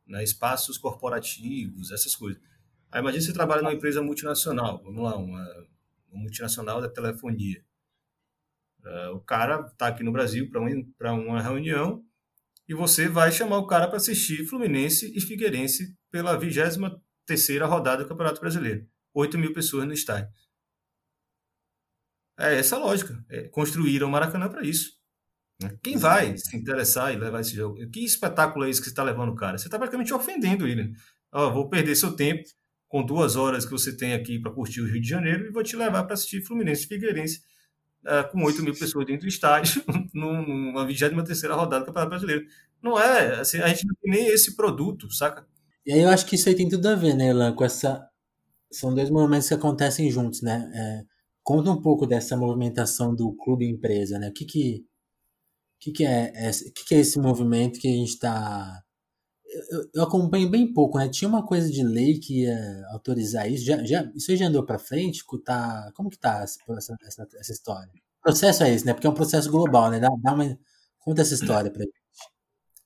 né? espaços corporativos, essas coisas. Aí imagina você trabalha numa empresa multinacional, vamos lá, uma, uma multinacional da telefonia. Uh, o cara está aqui no Brasil para uma, uma reunião e você vai chamar o cara para assistir Fluminense e Figueirense pela 23 terceira rodada do Campeonato Brasileiro. 8 mil pessoas no estádio. É essa a lógica. É, construíram o Maracanã para isso. Né? Quem vai se interessar e levar esse jogo? Que espetáculo é esse que você está levando o cara? Você está praticamente ofendendo ele. Vou perder seu tempo com duas horas que você tem aqui para curtir o Rio de Janeiro e vou te levar para assistir Fluminense e Figueirense uh, com 8 mil pessoas dentro do estádio, numa 23 rodada do Campeonato Brasileiro. Não é, assim, a gente não tem nem esse produto, saca? E aí eu acho que isso aí tem tudo a ver, né, Elan, com essa. São dois movimentos que acontecem juntos, né? É, conta um pouco dessa movimentação do clube empresa, né? O que que, que, que, é, é, que, que é esse movimento que a gente está. Eu, eu, acompanho bem pouco, né? Tinha uma coisa de lei que ia autorizar isso. Já, já, isso aí já andou para frente? Tá, como que tá essa, essa, essa história? O processo é esse, né? Porque é um processo global, né? Dá, dá uma, conta essa história para gente.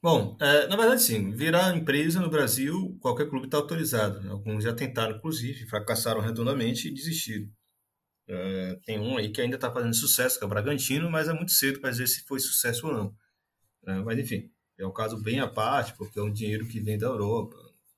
Bom, é, na verdade, sim. Virar empresa no Brasil, qualquer clube está autorizado. Né? Alguns já tentaram, inclusive, fracassaram redondamente e desistiram. É, tem um aí que ainda está fazendo sucesso, que é o Bragantino, mas é muito cedo para dizer se foi sucesso ou não. É, mas, enfim, é um caso bem à parte, porque é um dinheiro que vem da Europa,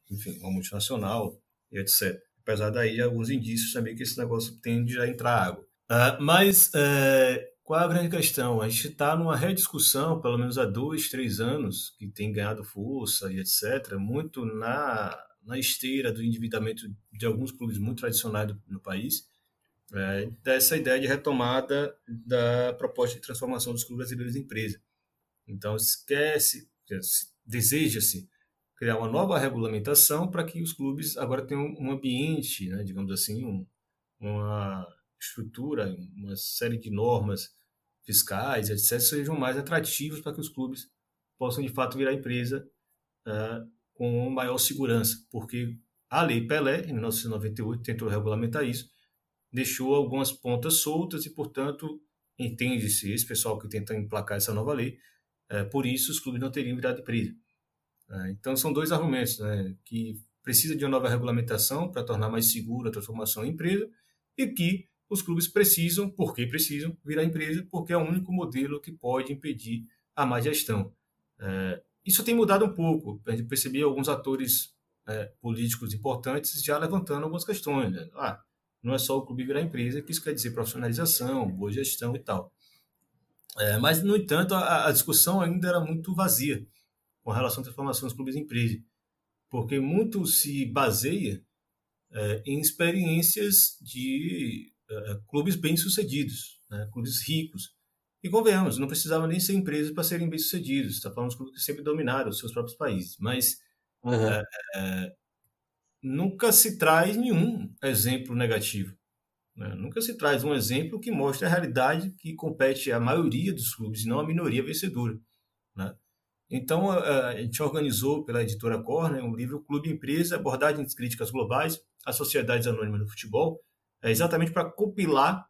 enfim, uma multinacional e etc. Apesar daí alguns indícios também que esse negócio tende a entrar água. Uh, mas é, qual é a grande questão? A gente está numa rediscussão, pelo menos há dois, três anos, que tem ganhado força e etc., muito na, na esteira do endividamento de alguns clubes muito tradicionais no país, é, dessa ideia de retomada da proposta de transformação dos clubes brasileiros em empresa. Então, esquece, deseja-se criar uma nova regulamentação para que os clubes agora tenham um ambiente, né, digamos assim, um, uma estrutura, uma série de normas fiscais, etc., sejam mais atrativos para que os clubes possam de fato virar empresa uh, com maior segurança, porque a Lei Pelé, em 1998, tentou regulamentar isso, deixou algumas pontas soltas e, portanto, entende-se esse pessoal que tenta emplacar essa nova lei, uh, por isso os clubes não teriam virado empresa. Uh, então, são dois argumentos, né, que precisa de uma nova regulamentação para tornar mais segura a transformação em empresa e que os clubes precisam, porque precisam, virar empresa, porque é o único modelo que pode impedir a má gestão. É, isso tem mudado um pouco. A gente alguns atores é, políticos importantes já levantando algumas questões. Né? Ah, não é só o clube virar empresa, que isso quer dizer profissionalização, boa gestão e tal. É, mas, no entanto, a, a, discussão ainda era muito vazia com relação à transformação dos clubes em empresa, porque muito se baseia é, em experiências de é, clubes bem-sucedidos, né? clubes ricos. E convenhamos, não precisavam nem ser empresas para serem bem-sucedidos, está falando clubes que sempre dominaram os seus próprios países, mas uhum. Nunca se traz nenhum exemplo negativo. Né? Nunca se traz um exemplo que mostre a realidade que compete à maioria dos clubes, e não a minoria vencedora. Né? Então, a, gente organizou pela editora Corner um livro Clube Empresa, Abordagens Críticas Globais, as Sociedades Anônimas do Futebol, é exatamente para compilar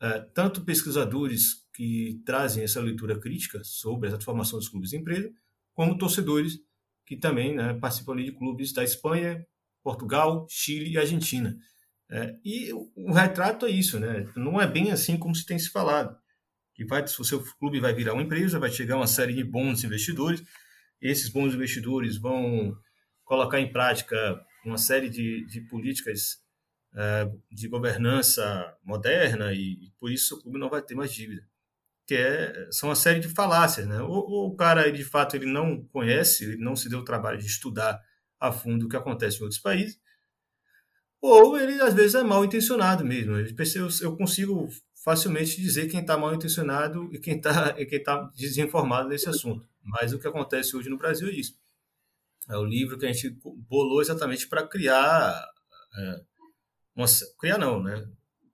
é, tanto pesquisadores que trazem essa leitura crítica sobre a transformação dos clubes em empresa, como torcedores que também né, participam de clubes da Espanha, Portugal, Chile e Argentina. É, e o retrato é isso, né? Não é bem assim como se tem se falado. Que vai, o seu clube vai virar uma empresa, vai chegar uma série de bons investidores. Esses bons investidores vão colocar em prática uma série de, de políticas é, de governança moderna e, e, por isso o clube não vai ter mais dívida. Que é, são uma série de falácias, né? O cara, ele, de fato, ele não conhece, ele não se deu o trabalho de estudar a fundo o que acontece em outros países, ou ele às vezes é mal intencionado mesmo. Eu consigo facilmente dizer quem está mal intencionado e quem está quem tá desinformado nesse assunto. Mas o que acontece hoje no Brasil é isso. É o livro que a gente bolou exatamente para criar, é, uma, criar não, né?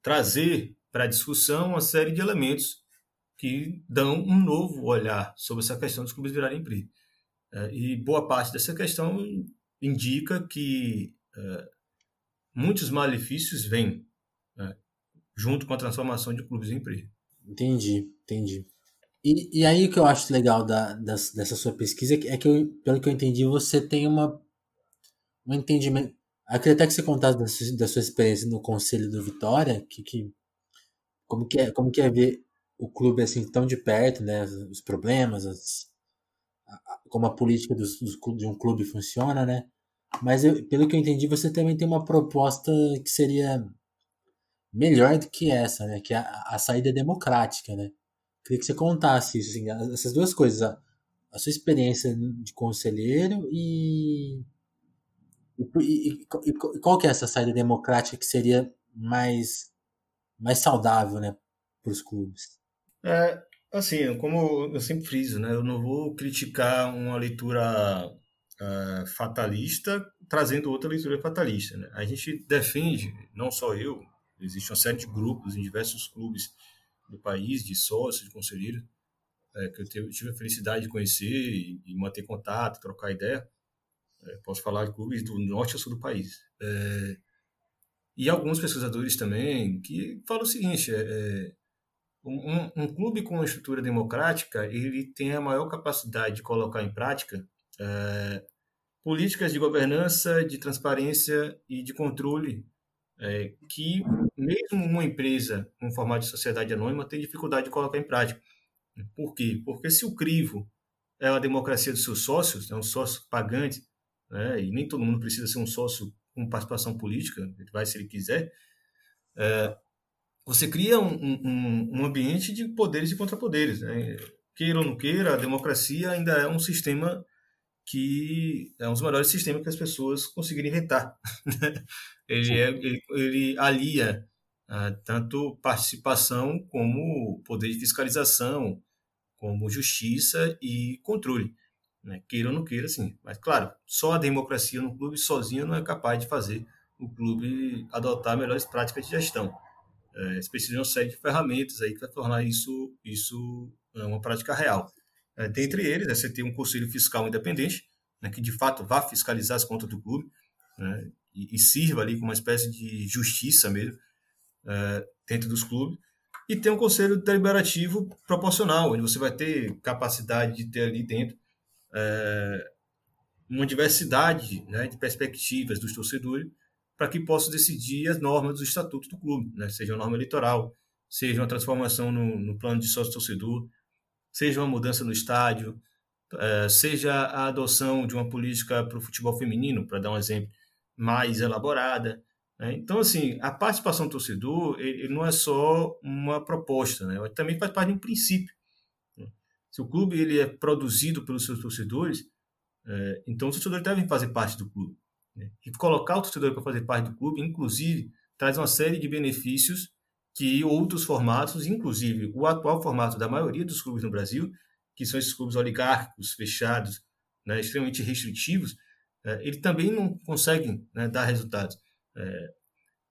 Trazer para a discussão uma série de elementos que dão um novo olhar sobre essa questão dos clubes virarem empresa. É, e boa parte dessa questão indica que é, muitos malefícios vêm né, junto com a transformação de clubes em empresa. Entendi, entendi. E, e aí o que eu acho legal da, dessa sua pesquisa é que, eu, pelo que eu entendi, você tem uma, um entendimento. Queria até que você contasse da sua, da sua experiência no Conselho do Vitória, que, que, como, que é, como que é ver o clube assim tão de perto, né? Os problemas, as, como a política dos, dos, de um clube funciona, né? Mas eu, pelo que eu entendi, você também tem uma proposta que seria melhor do que essa, né? Que é a, a saída democrática, né? Queria que você contasse isso, assim, essas duas coisas, a, a sua experiência de conselheiro e, e, e, e, qual que é essa saída democrática que seria mais mais saudável, né, para os clubes? É, assim, como eu sempre friso, né? Eu não vou criticar uma leitura uh, fatalista trazendo outra leitura fatalista. Né? A gente defende, não só eu, existe uma série de grupos em diversos clubes do país, de sócios, de conselheiros, é, que eu tive a felicidade de conhecer e, e manter contato, trocar ideia. É, posso falar de clubes do norte ao sul do país. É, e alguns pesquisadores também que falam o seguinte: é, é um, um, clube com uma estrutura democrática ele tem a maior capacidade de colocar em prática é, políticas de governança, de transparência e de controle é, que mesmo uma empresa com formato de sociedade anônima tem dificuldade de colocar em prática. Por quê? Porque se o crivo é a democracia dos seus sócios, é um sócio pagante, né, e nem todo mundo precisa ser um sócio com participação política, ele vai se ele quiser, é, você cria um, um, um, ambiente de poderes e contrapoderes. Né? Queira ou não queira, a democracia ainda é um sistema que é um dos melhores sistemas que as pessoas conseguiram inventar. Né? ele, é, ele, ele, alia uh, tanto participação como poder de fiscalização, como justiça e controle. Né? Queira ou não queira, sim. Mas, claro, só a democracia no clube sozinha não é capaz de fazer o clube adotar melhores práticas de gestão. É, eles precisam de uma série de ferramentas aí para tornar isso, isso é, uma prática real. É, dentre eles, né, você tem um conselho fiscal independente, né, que de fato vá fiscalizar as contas do clube né, e, e, sirva ali como uma espécie de justiça mesmo é, dentro dos clubes. E tem um conselho deliberativo proporcional, onde você vai ter capacidade de ter ali dentro é, uma diversidade né, de perspectivas dos torcedores para que possam decidir as normas do estatuto do clube, né, seja uma norma eleitoral, seja uma transformação no, no plano de sócio-torcedor, seja uma mudança no estádio, é, seja a adoção de uma política para o futebol feminino, para dar um exemplo, mais elaborada. Né? Então, assim, a participação do torcedor ele, não é só uma proposta, né? ele também faz parte de um princípio. Né? Se o clube ele é produzido pelos seus torcedores, é, então os torcedores devem fazer parte do clube. Né? E colocar o torcedor para fazer parte do clube, inclusive, traz uma série de benefícios que outros formatos, inclusive o atual formato da maioria dos clubes no Brasil, que são esses clubes oligárquicos, fechados, né, extremamente restritivos, é, ele também não conseguem né, dar resultados. É,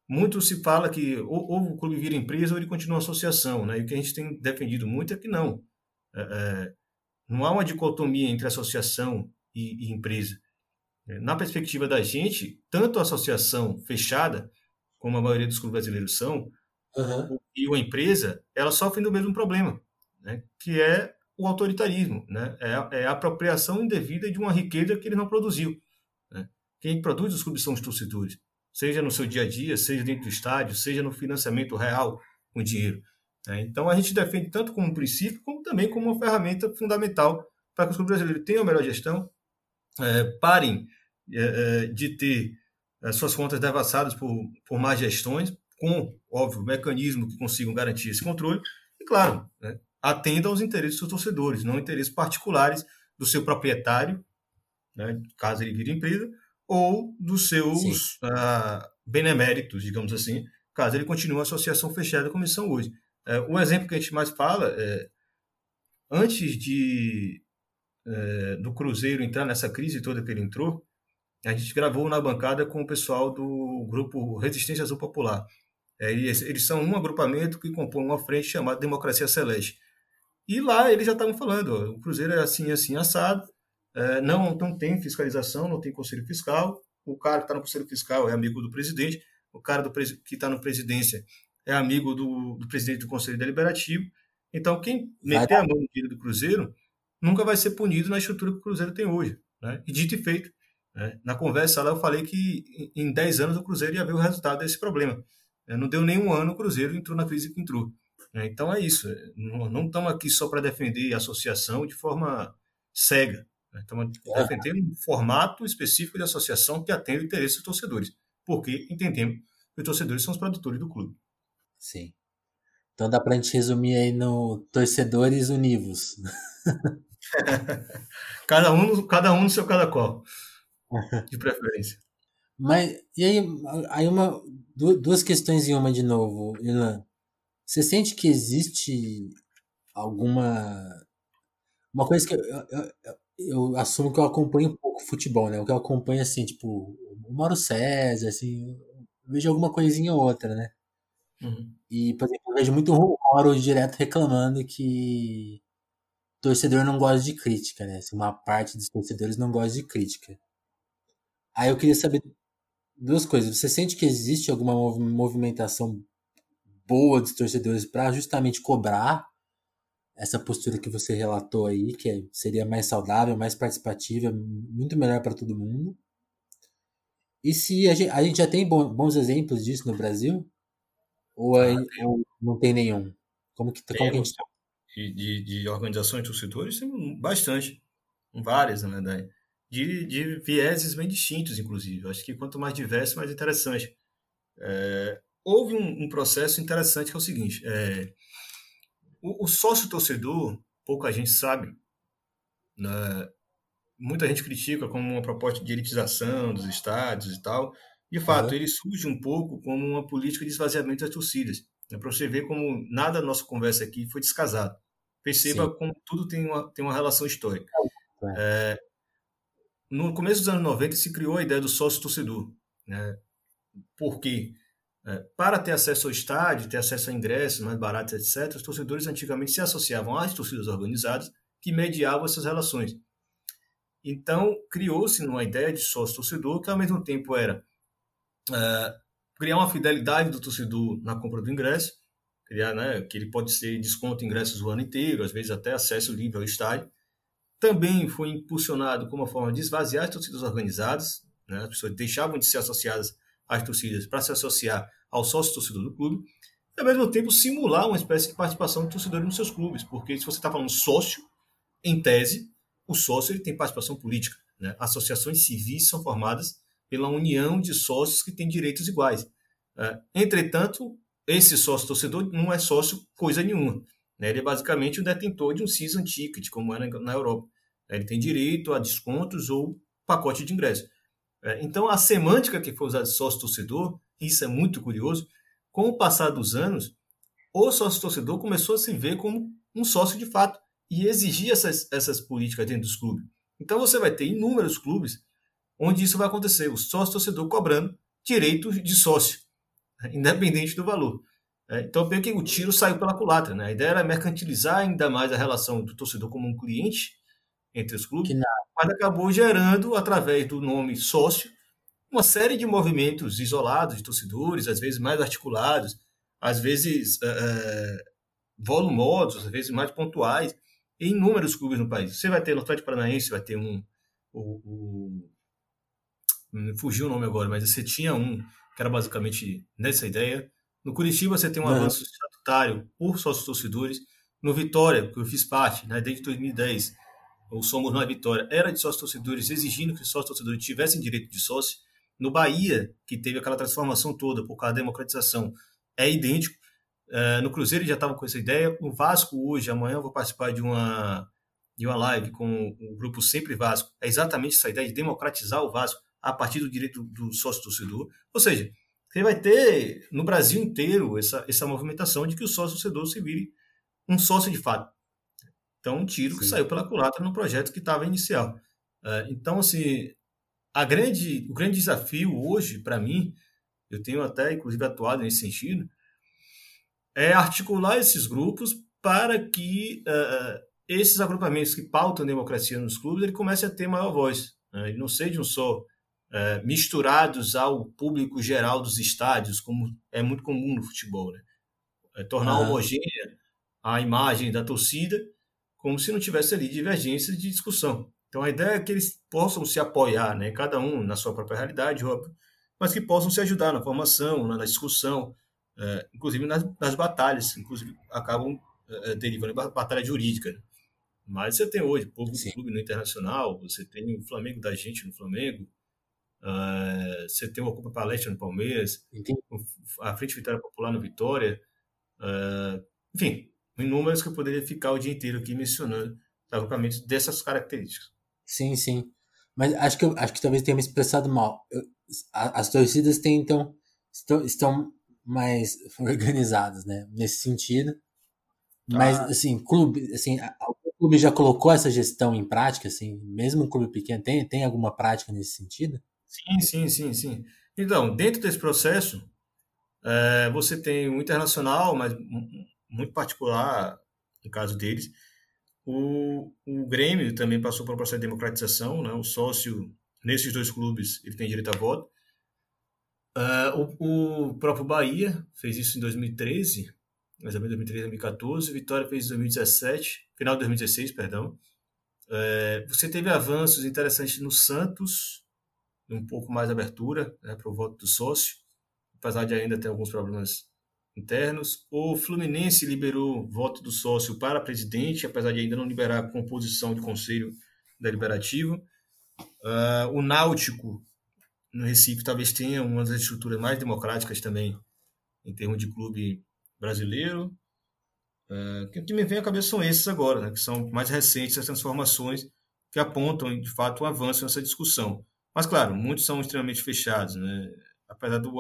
muito se fala que ou, ou, o clube vira empresa ou ele continua associação, né? E o que a gente tem defendido muito é que não. É, é não há uma dicotomia entre associação e, e empresa. É, na perspectiva da gente, tanto a associação fechada, como a maioria dos clubes brasileiros são, uhum. e uma empresa, elas sofrem do mesmo problema, né? que é o autoritarismo, né? é, é a apropriação indevida de uma riqueza que ele não produziu. Né? Quem produz os clubes são os torcedores, seja no seu dia a dia, seja dentro do estádio, seja no financiamento real com dinheiro. Né? Então a gente defende tanto como princípio, como também como uma ferramenta fundamental para que os clubes brasileiros tenham a melhor gestão, é, parem é, é, de ter as é, suas contas devassadas por, por más gestões, com, óbvio, mecanismo que consigam garantir esse controle, e, claro, né, atenda aos interesses dos torcedores, não interesses particulares do seu proprietário, né, caso ele vire empresa, ou dos seus uh, beneméritos, digamos assim, caso ele continue a associação fechada como são hoje. Uh, o exemplo que a gente mais fala é, antes de é, do Cruzeiro entrar nessa crise toda que ele entrou, a gente gravou na bancada com o pessoal do grupo Resistência Azul Popular. É, eles, eles, são um agrupamento que compõe uma frente chamada Democracia Celeste. E lá eles já estavam falando, ó, o Cruzeiro é assim, assim, assado, é, não, não tem fiscalização, não tem conselho fiscal, o cara que está no conselho fiscal é amigo do presidente, o cara do, que está na presidência é amigo do, do, presidente do conselho deliberativo. Então, quem meter a mão no dinheiro do Cruzeiro nunca vai ser punido na estrutura que o Cruzeiro tem hoje. Né? E dito e feito. Né? Na conversa lá eu falei que em 10 anos o Cruzeiro ia ver o resultado desse problema. É, não deu nenhum ano, o Cruzeiro entrou na crise que entrou. É, então é isso. É, não estamos aqui só para defender a associação de forma cega. Estamos defendendo um formato específico de associação que atende o interesse dos torcedores. Porque entendemos que os torcedores são os produtores do clube. Sim. Então dá para a gente resumir aí no torcedores univos. cada, um, cada um no seu cada qual, de preferência. Mas, e aí, aí uma, duas questões em uma de novo, Ilan. Você sente que existe alguma. Uma coisa que eu, eu, eu, assumo que eu acompanho um pouco futebol, né? O que eu acompanho, assim, tipo, o Mauro César, assim, eu vejo alguma coisinha ou outra, né? Uhum. E, por exemplo, eu vejo muito o Mauro direto reclamando que torcedor não gosta de crítica, né? Assim, uma parte dos torcedores não gosta de crítica. Aí eu queria saber duas coisas. Você sente que existe alguma movimentação boa dos torcedores para justamente cobrar essa postura que você relatou aí, que é, seria mais saudável, mais participativa, muito melhor para todo mundo? E se a gente, a gente já tem bons exemplos disso no Brasil? Ou, ah, ou não tem nenhum? Como que, como que a gente de, de organizações de torcedores, bastante, várias, na verdade, de, de vieses bem distintos, inclusive. Acho que quanto mais diverso, mais interessante. É, houve um, um, processo interessante que é o seguinte: é, o, o sócio-torcedor, pouca gente sabe, né, muita gente critica como uma proposta de elitização dos estádios e tal. De fato, uhum. ele surge um pouco como uma política de esvaziamento das torcidas. Né, Para você ver como nada da nossa conversa aqui foi descasado. Perceba Sim. como tudo tem uma, tem uma relação histórica. É. No começo dos anos 90 se criou a ideia do sócio-torcedor. Né? Por quê? É, para ter acesso ao estádio, ter acesso a ingressos mais baratos, etc., os torcedores antigamente se associavam às torcidas organizadas que mediavam essas relações. Então, criou-se uma ideia de sócio-torcedor que, ao mesmo tempo, era é, criar uma fidelidade do torcedor na compra do ingresso, criar, né, que ele pode ser desconto ingressos o ano inteiro, às vezes até acesso livre ao estádio, também foi impulsionado como uma forma de esvaziar as torcidas organizadas, né? as pessoas deixavam de ser associadas às torcidas para se associar ao sócio torcedor do clube, e ao mesmo tempo simular uma espécie de participação do torcedor nos seus clubes, porque se você está falando sócio, em tese, o sócio ele tem participação política. Né? Associações civis são formadas pela união de sócios que têm direitos iguais. É, entretanto, esse sócio torcedor não é sócio coisa nenhuma. Né? Ele é basicamente o detentor de um season ticket, como é na Europa. Ele tem direito a descontos ou pacote de ingresso. É, então, a semântica que foi usada de sócio-torcedor, isso é muito curioso, com o passar dos anos, o sócio-torcedor começou a se ver como um sócio de fato e exigir essas, essas políticas dentro dos clubes. Então, você vai ter inúmeros clubes onde isso vai acontecer, o sócio-torcedor cobrando direitos de sócio, independente do valor. É, então, meio que o tiro saiu pela culatra. Né? A ideia era mercantilizar ainda mais a relação do torcedor como um cliente entre os clubes, mas acabou gerando, através do nome sócio, uma série de movimentos isolados de torcedores, às vezes mais articulados, às vezes é, volumosos, às vezes mais pontuais, em inúmeros clubes no país. Você vai ter no Atlético Paranaense, vai ter um. O, o, fugiu o nome agora, mas você tinha um que era basicamente nessa ideia. No Curitiba você tem um avanço estatutário por sócios torcedores. No Vitória, que eu fiz parte, né, desde 2010, o Somos Nós Vitória, era de sócios torcedores, exigindo que os sócios torcedores tivessem direito de sócio. No Bahia, que teve aquela transformação toda por causa da democratização, é idêntico. Uh, no Cruzeiro já estava com essa ideia. No Vasco, hoje, amanhã, eu vou participar de uma, de uma live com o grupo Sempre Vasco. É exatamente essa ideia de democratizar o Vasco a partir do direito do sócio torcedor. Ou seja, você vai ter no Brasil inteiro essa, essa movimentação de que o sócio torcedor se vire um sócio de fato. Então, um tiro Sim. que saiu pela culatra no projeto que estava inicial. Uh, então, assim, a grande, o grande desafio hoje, para mim, eu tenho até inclusive atuado nesse sentido, é articular esses grupos para que uh, esses agrupamentos que pautam a democracia nos clubes ele comece a ter maior voz. Né? E não sejam só é, misturados ao público geral dos estádios, como é muito comum no futebol. Né? É tornar uhum. homogênea a imagem da torcida, como se não tivesse ali divergências de discussão. Então a ideia é que eles possam se apoiar, né? cada um na sua própria realidade, óbvio, mas que possam se ajudar na formação, na discussão, é, inclusive nas, nas, batalhas, inclusive acabam é, derivando em batalha jurídica. Né? Mas você tem hoje povo do clube no internacional, você tem o Flamengo da gente no Flamengo, Uh, você tem o Ocupa Palestra no Palmeiras, Entendi. a Frente Vitória Popular no Vitória. Uh, enfim, inúmeros que eu poderia ficar o dia inteiro aqui mencionando agrupamentos dessas características. Sim, sim. Mas acho que, acho que talvez tenha me expressado mal. Eu, as torcidas têm, então, estão, estão mais organizadas, né? Nesse sentido. Mas, ah. assim, clube, assim, o clube já colocou essa gestão em prática, assim, mesmo um clube pequeno, tem, tem alguma prática nesse sentido? Sim, sim, sim, sim. Então, dentro desse processo, é, você tem o internacional, mas muito particular, no caso deles, o, o Grêmio também passou por um processo de democratização, né? o sócio nesses dois clubes ele tem direito a voto. Uh, o, o, próprio Bahia fez isso em 2013, mais ou menos 2013, 2014. Vitória fez em 2017, final de 2016, perdão. Uh, você teve avanços interessantes no Santos, um pouco mais abertura né, para o voto do sócio, apesar de ainda ter alguns problemas internos. O Fluminense liberou voto do sócio para presidente, apesar de ainda não liberar a composição de conselho deliberativo. Uh, o Náutico, no Recife, talvez tenha uma das estruturas mais democráticas também, em termos de clube brasileiro. Uh, que me vem à cabeça são esses agora, né, que são mais recentes as transformações que apontam, de fato, um avanço nessa discussão. Mas, claro, muitos são extremamente fechados, né? Apesar do,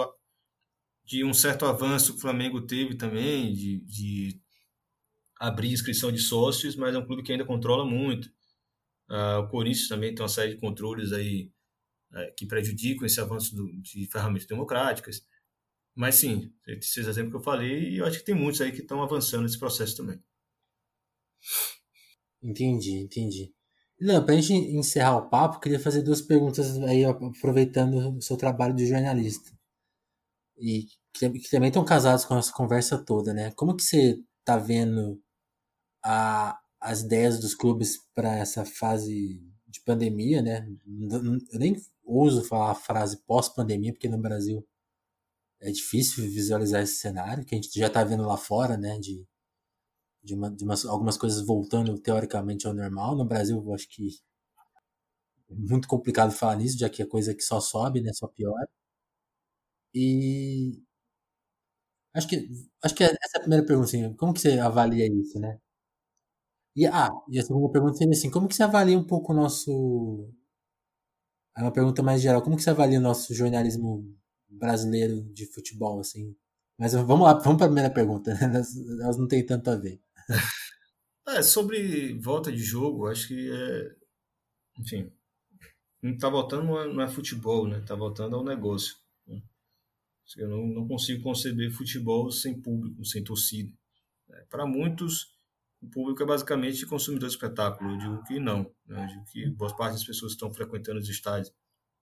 de um certo avanço que o Flamengo teve também, de, de abrir inscrição de sócios, mas é um clube que ainda controla muito. Uh, o Corinthians também tem uma série de controles aí uh, que prejudicam esse avanço do, de ferramentas democráticas. Mas sim, esses exemplos que eu falei, e eu acho que tem muitos aí que estão avançando nesse processo também. Entendi, entendi. Não, para a gente encerrar o papo, queria fazer duas perguntas aí, aproveitando o seu trabalho de jornalista. E que, também estão casados com essa conversa toda, né? Como que você está vendo a, as ideias dos clubes para essa fase de pandemia, né? Eu nem uso falar a frase pós-pandemia, porque no Brasil é difícil visualizar esse cenário, que a gente já está vendo lá fora, né? De, de, uma, de umas, algumas coisas voltando teoricamente ao normal. No Brasil, eu acho que é muito complicado falar nisso, já que é coisa que só sobe, né? Só piora. E acho que acho que essa é a primeira pergunta, assim, como que você avalia isso, né? E, ah, e a segunda pergunta seria assim, como que você avalia um pouco o nosso... É uma pergunta mais geral, como que você avalia o nosso jornalismo brasileiro de futebol, assim? Mas vamos lá, vamos para a primeira pergunta, né? elas, não têm tanto a ver. É, sobre volta de jogo, acho que é... Enfim, não tá voltando não é, não é futebol, né? Tá voltando ao negócio. Né? Eu não, não consigo conceber futebol sem público, sem torcida. É, Para muitos, o público é basicamente consumidor de espetáculo. Eu digo que não. Né? Eu digo que boa parte das pessoas que estão frequentando os estádios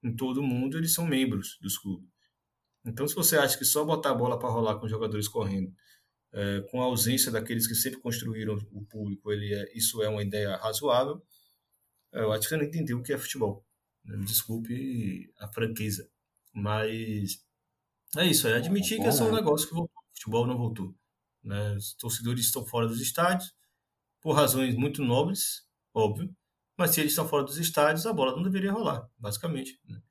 em todo o mundo, eles são membros dos clubes. Então, se você acha que só botar a bola para rolar com os jogadores correndo, é, com a ausência daqueles que sempre construíram o público, ele é, isso é uma ideia razoável, eu acho que você não entendeu o que é futebol. Me desculpe a franqueza. Mas é isso, é admitir que é só um negócio que voltou. O futebol não voltou. Né? Os torcedores estão fora dos estádios, por razões muito nobres, óbvio, mas se eles estão fora dos estádios, a bola não deveria rolar, basicamente. Né?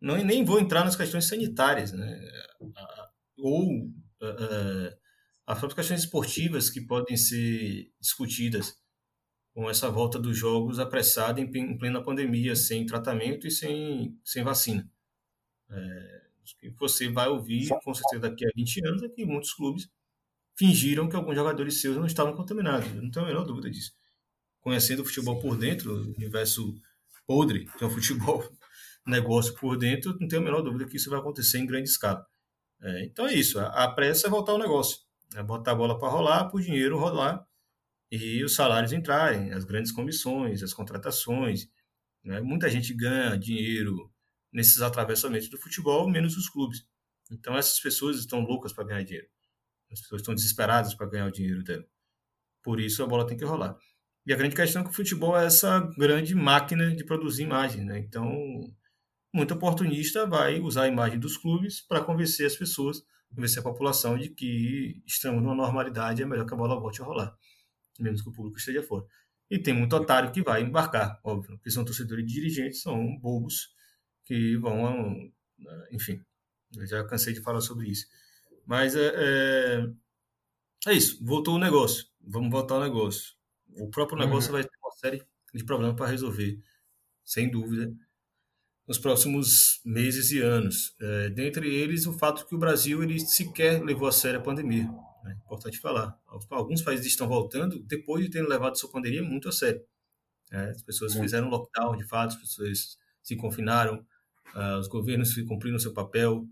Não, nem vou entrar nas questões sanitárias, né? ou uh, as próprias questões esportivas que podem ser discutidas com essa volta dos jogos apressada em plena pandemia, sem tratamento e sem, sem vacina. É, que você vai ouvir, com certeza, daqui a 20 anos, é que muitos clubes fingiram que alguns jogadores seus não estavam contaminados. Eu não tenho a menor dúvida disso. Conhecendo o futebol por dentro, o universo podre, que é o futebol negócio por dentro, não tenho a menor dúvida que isso vai acontecer em grande escala. É, então é isso, a, a pressa é voltar ao negócio. É botar a bola para rolar, para o dinheiro rolar e os salários entrarem, as grandes comissões, as contratações. Né? Muita gente ganha dinheiro nesses atravessamentos do futebol, menos os clubes. Então essas pessoas estão loucas para ganhar dinheiro. As pessoas estão desesperadas para ganhar o dinheiro dela. Por isso a bola tem que rolar. E a grande questão é que o futebol é essa grande máquina de produzir imagem. Né? Então, muito oportunista vai usar a imagem dos clubes para convencer as pessoas, convencer a população de que estamos numa normalidade e é melhor que a bola volte a rolar, menos que o público esteja fora. E tem muito otário que vai embarcar, óbvio, que são torcedores e dirigentes, são bobos que vão, enfim, eu já cansei de falar sobre isso. Mas é, é, é isso, voltou o negócio. Vamos voltar ao negócio. O próprio uhum. negócio uhum. vai ter uma série de problemas para resolver, sem dúvida, nos próximos meses e anos. É, dentre eles, o fato que o Brasil ele sequer levou a sério a pandemia. É né? importante falar. Alguns países estão voltando depois de terem levado sua pandemia muito a sério. É, as pessoas fizeram lockdown, de fato, as pessoas se confinaram, uh, os governos cumpriram seu papel,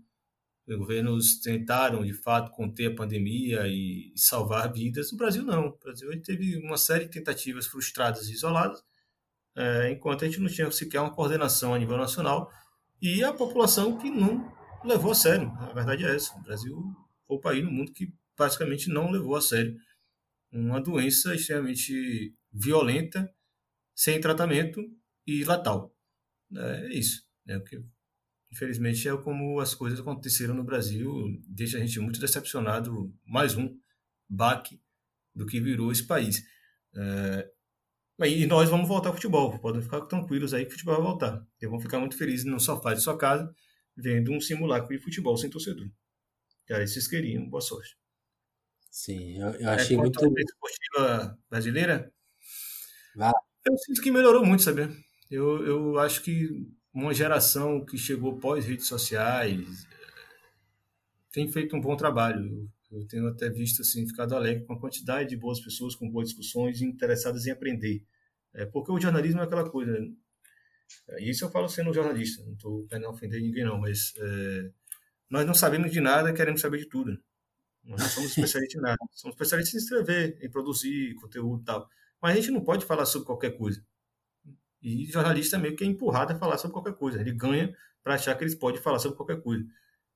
os governos tentaram, de fato, conter a pandemia e, salvar vidas. O Brasil não. O Brasil teve uma série de tentativas frustradas e isoladas, é, enquanto a gente não tinha sequer uma coordenação a nível nacional e a população que não levou a sério. A verdade é essa. O Brasil foi o país no mundo que basicamente não levou a sério uma doença extremamente violenta, sem tratamento e letal. É isso. É o que Infelizmente é como as coisas aconteceram no Brasil, deixa a gente muito decepcionado, mais um baque do que virou esse país. É, e nós vamos voltar ao futebol, podem ficar tranquilos aí que o futebol vai voltar. E vão ficar muito felizes no sofá de sua casa, vendo um simulacro de futebol sem torcedor. Que aí vocês queriam, boa sorte. Sim, eu, eu achei é, muito... A esportiva brasileira, eu sinto que melhorou muito, sabe? Eu, eu acho que uma geração que chegou pós redes sociais tem feito um bom trabalho. Eu tenho até visto assim, ficado alegre com a quantidade de boas pessoas com boas discussões interessadas em aprender. É, porque o jornalismo é aquela coisa. Né? E isso eu falo sendo jornalista, não estou querendo ofender ninguém, não, mas é, nós não sabemos de nada, queremos saber de tudo. Nós não somos especialistas em nada. Somos especialistas em escrever, em produzir conteúdo e tal. Mas a gente não pode falar sobre qualquer coisa. E jornalista meio que é empurrado a falar sobre qualquer coisa. Ele ganha para achar que eles podem falar sobre qualquer coisa.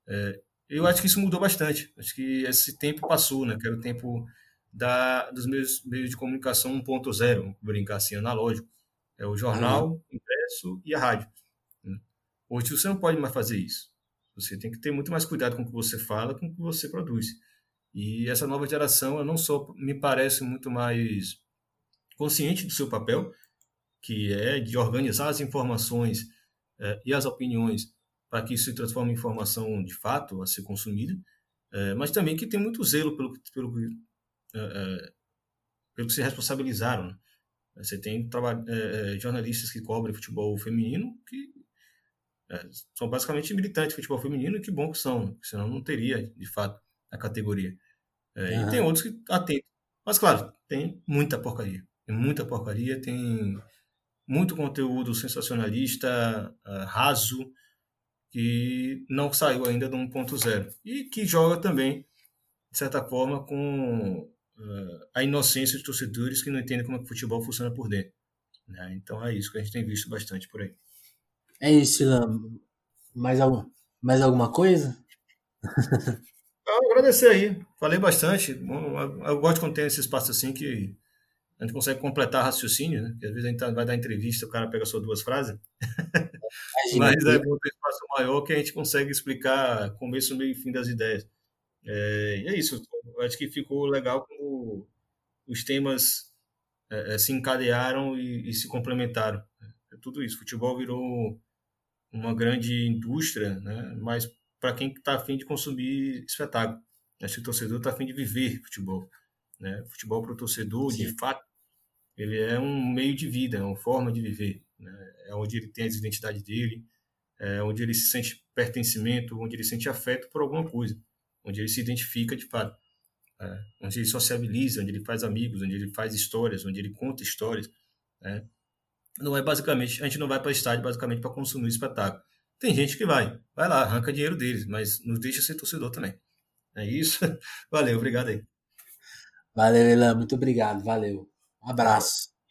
É, eu acho que isso mudou bastante. Acho que esse tempo passou, né? Que era o tempo da, dos meios, meios de comunicação 1.0, brincar assim, analógico. É o jornal, uhum. impresso e a rádio. Né? Hoje você não pode mais fazer isso. Você tem que ter muito mais cuidado com o que você fala, com o que você produz. E essa nova geração, não só me parece muito mais consciente do seu papel, que é de organizar as informações eh, e as opiniões para que isso se transforme em informação de fato a ser consumida, eh, mas também que tem muito zelo pelo, pelo, eh, pelo que se responsabilizaram. Né? Você tem jornalistas que cobrem futebol feminino que são basicamente militantes de futebol feminino e que bom que são, né? senão não teria, de fato, a categoria. Uhum. E tem outros que atentam. Mas, claro, tem muita porcaria. Tem muita porcaria, tem muito conteúdo sensacionalista, uh, raso, que não saiu ainda do 1.0 e que joga também, de certa forma, com uh, a inocência de torcedores que não entendem como é que o futebol funciona por dentro. Né? Então é isso que a gente tem visto bastante por aí. É isso, Ilan. Mais, algum, mais alguma coisa? Eu agradecer aí. Falei bastante. Eu gosto quando tem esse espaço assim que a gente consegue completar raciocínio, né? Porque às vezes a gente vai dar entrevista, o cara pega só duas frases. Mas é ter espaço maior que a gente consegue explicar começo, meio e fim das ideias. É, e é isso. Eu acho que ficou legal como os temas é, é se encadearam e, e, se complementaram. É tudo isso. Futebol virou uma grande indústria, né? mas para quem está afim de consumir espetáculo. Acho que o torcedor está afim de viver futebol. Né? Futebol para o torcedor, Sim. de fato, ele é um meio de vida, é uma forma de viver. Né? É onde ele tem a identidade dele, é onde ele se sente pertencimento, onde ele sente afeto por alguma coisa, onde ele se identifica de fato, é? onde ele sociabiliza, onde ele faz amigos, onde ele faz histórias, onde ele conta histórias. Né? Não é basicamente, a gente não vai para o estádio basicamente para consumir espetáculo. Tem gente que vai, vai lá, arranca dinheiro deles, mas nos deixa ser torcedor também. É isso. Valeu, obrigado aí. Valeu, Elan, muito obrigado, valeu. Um abraço.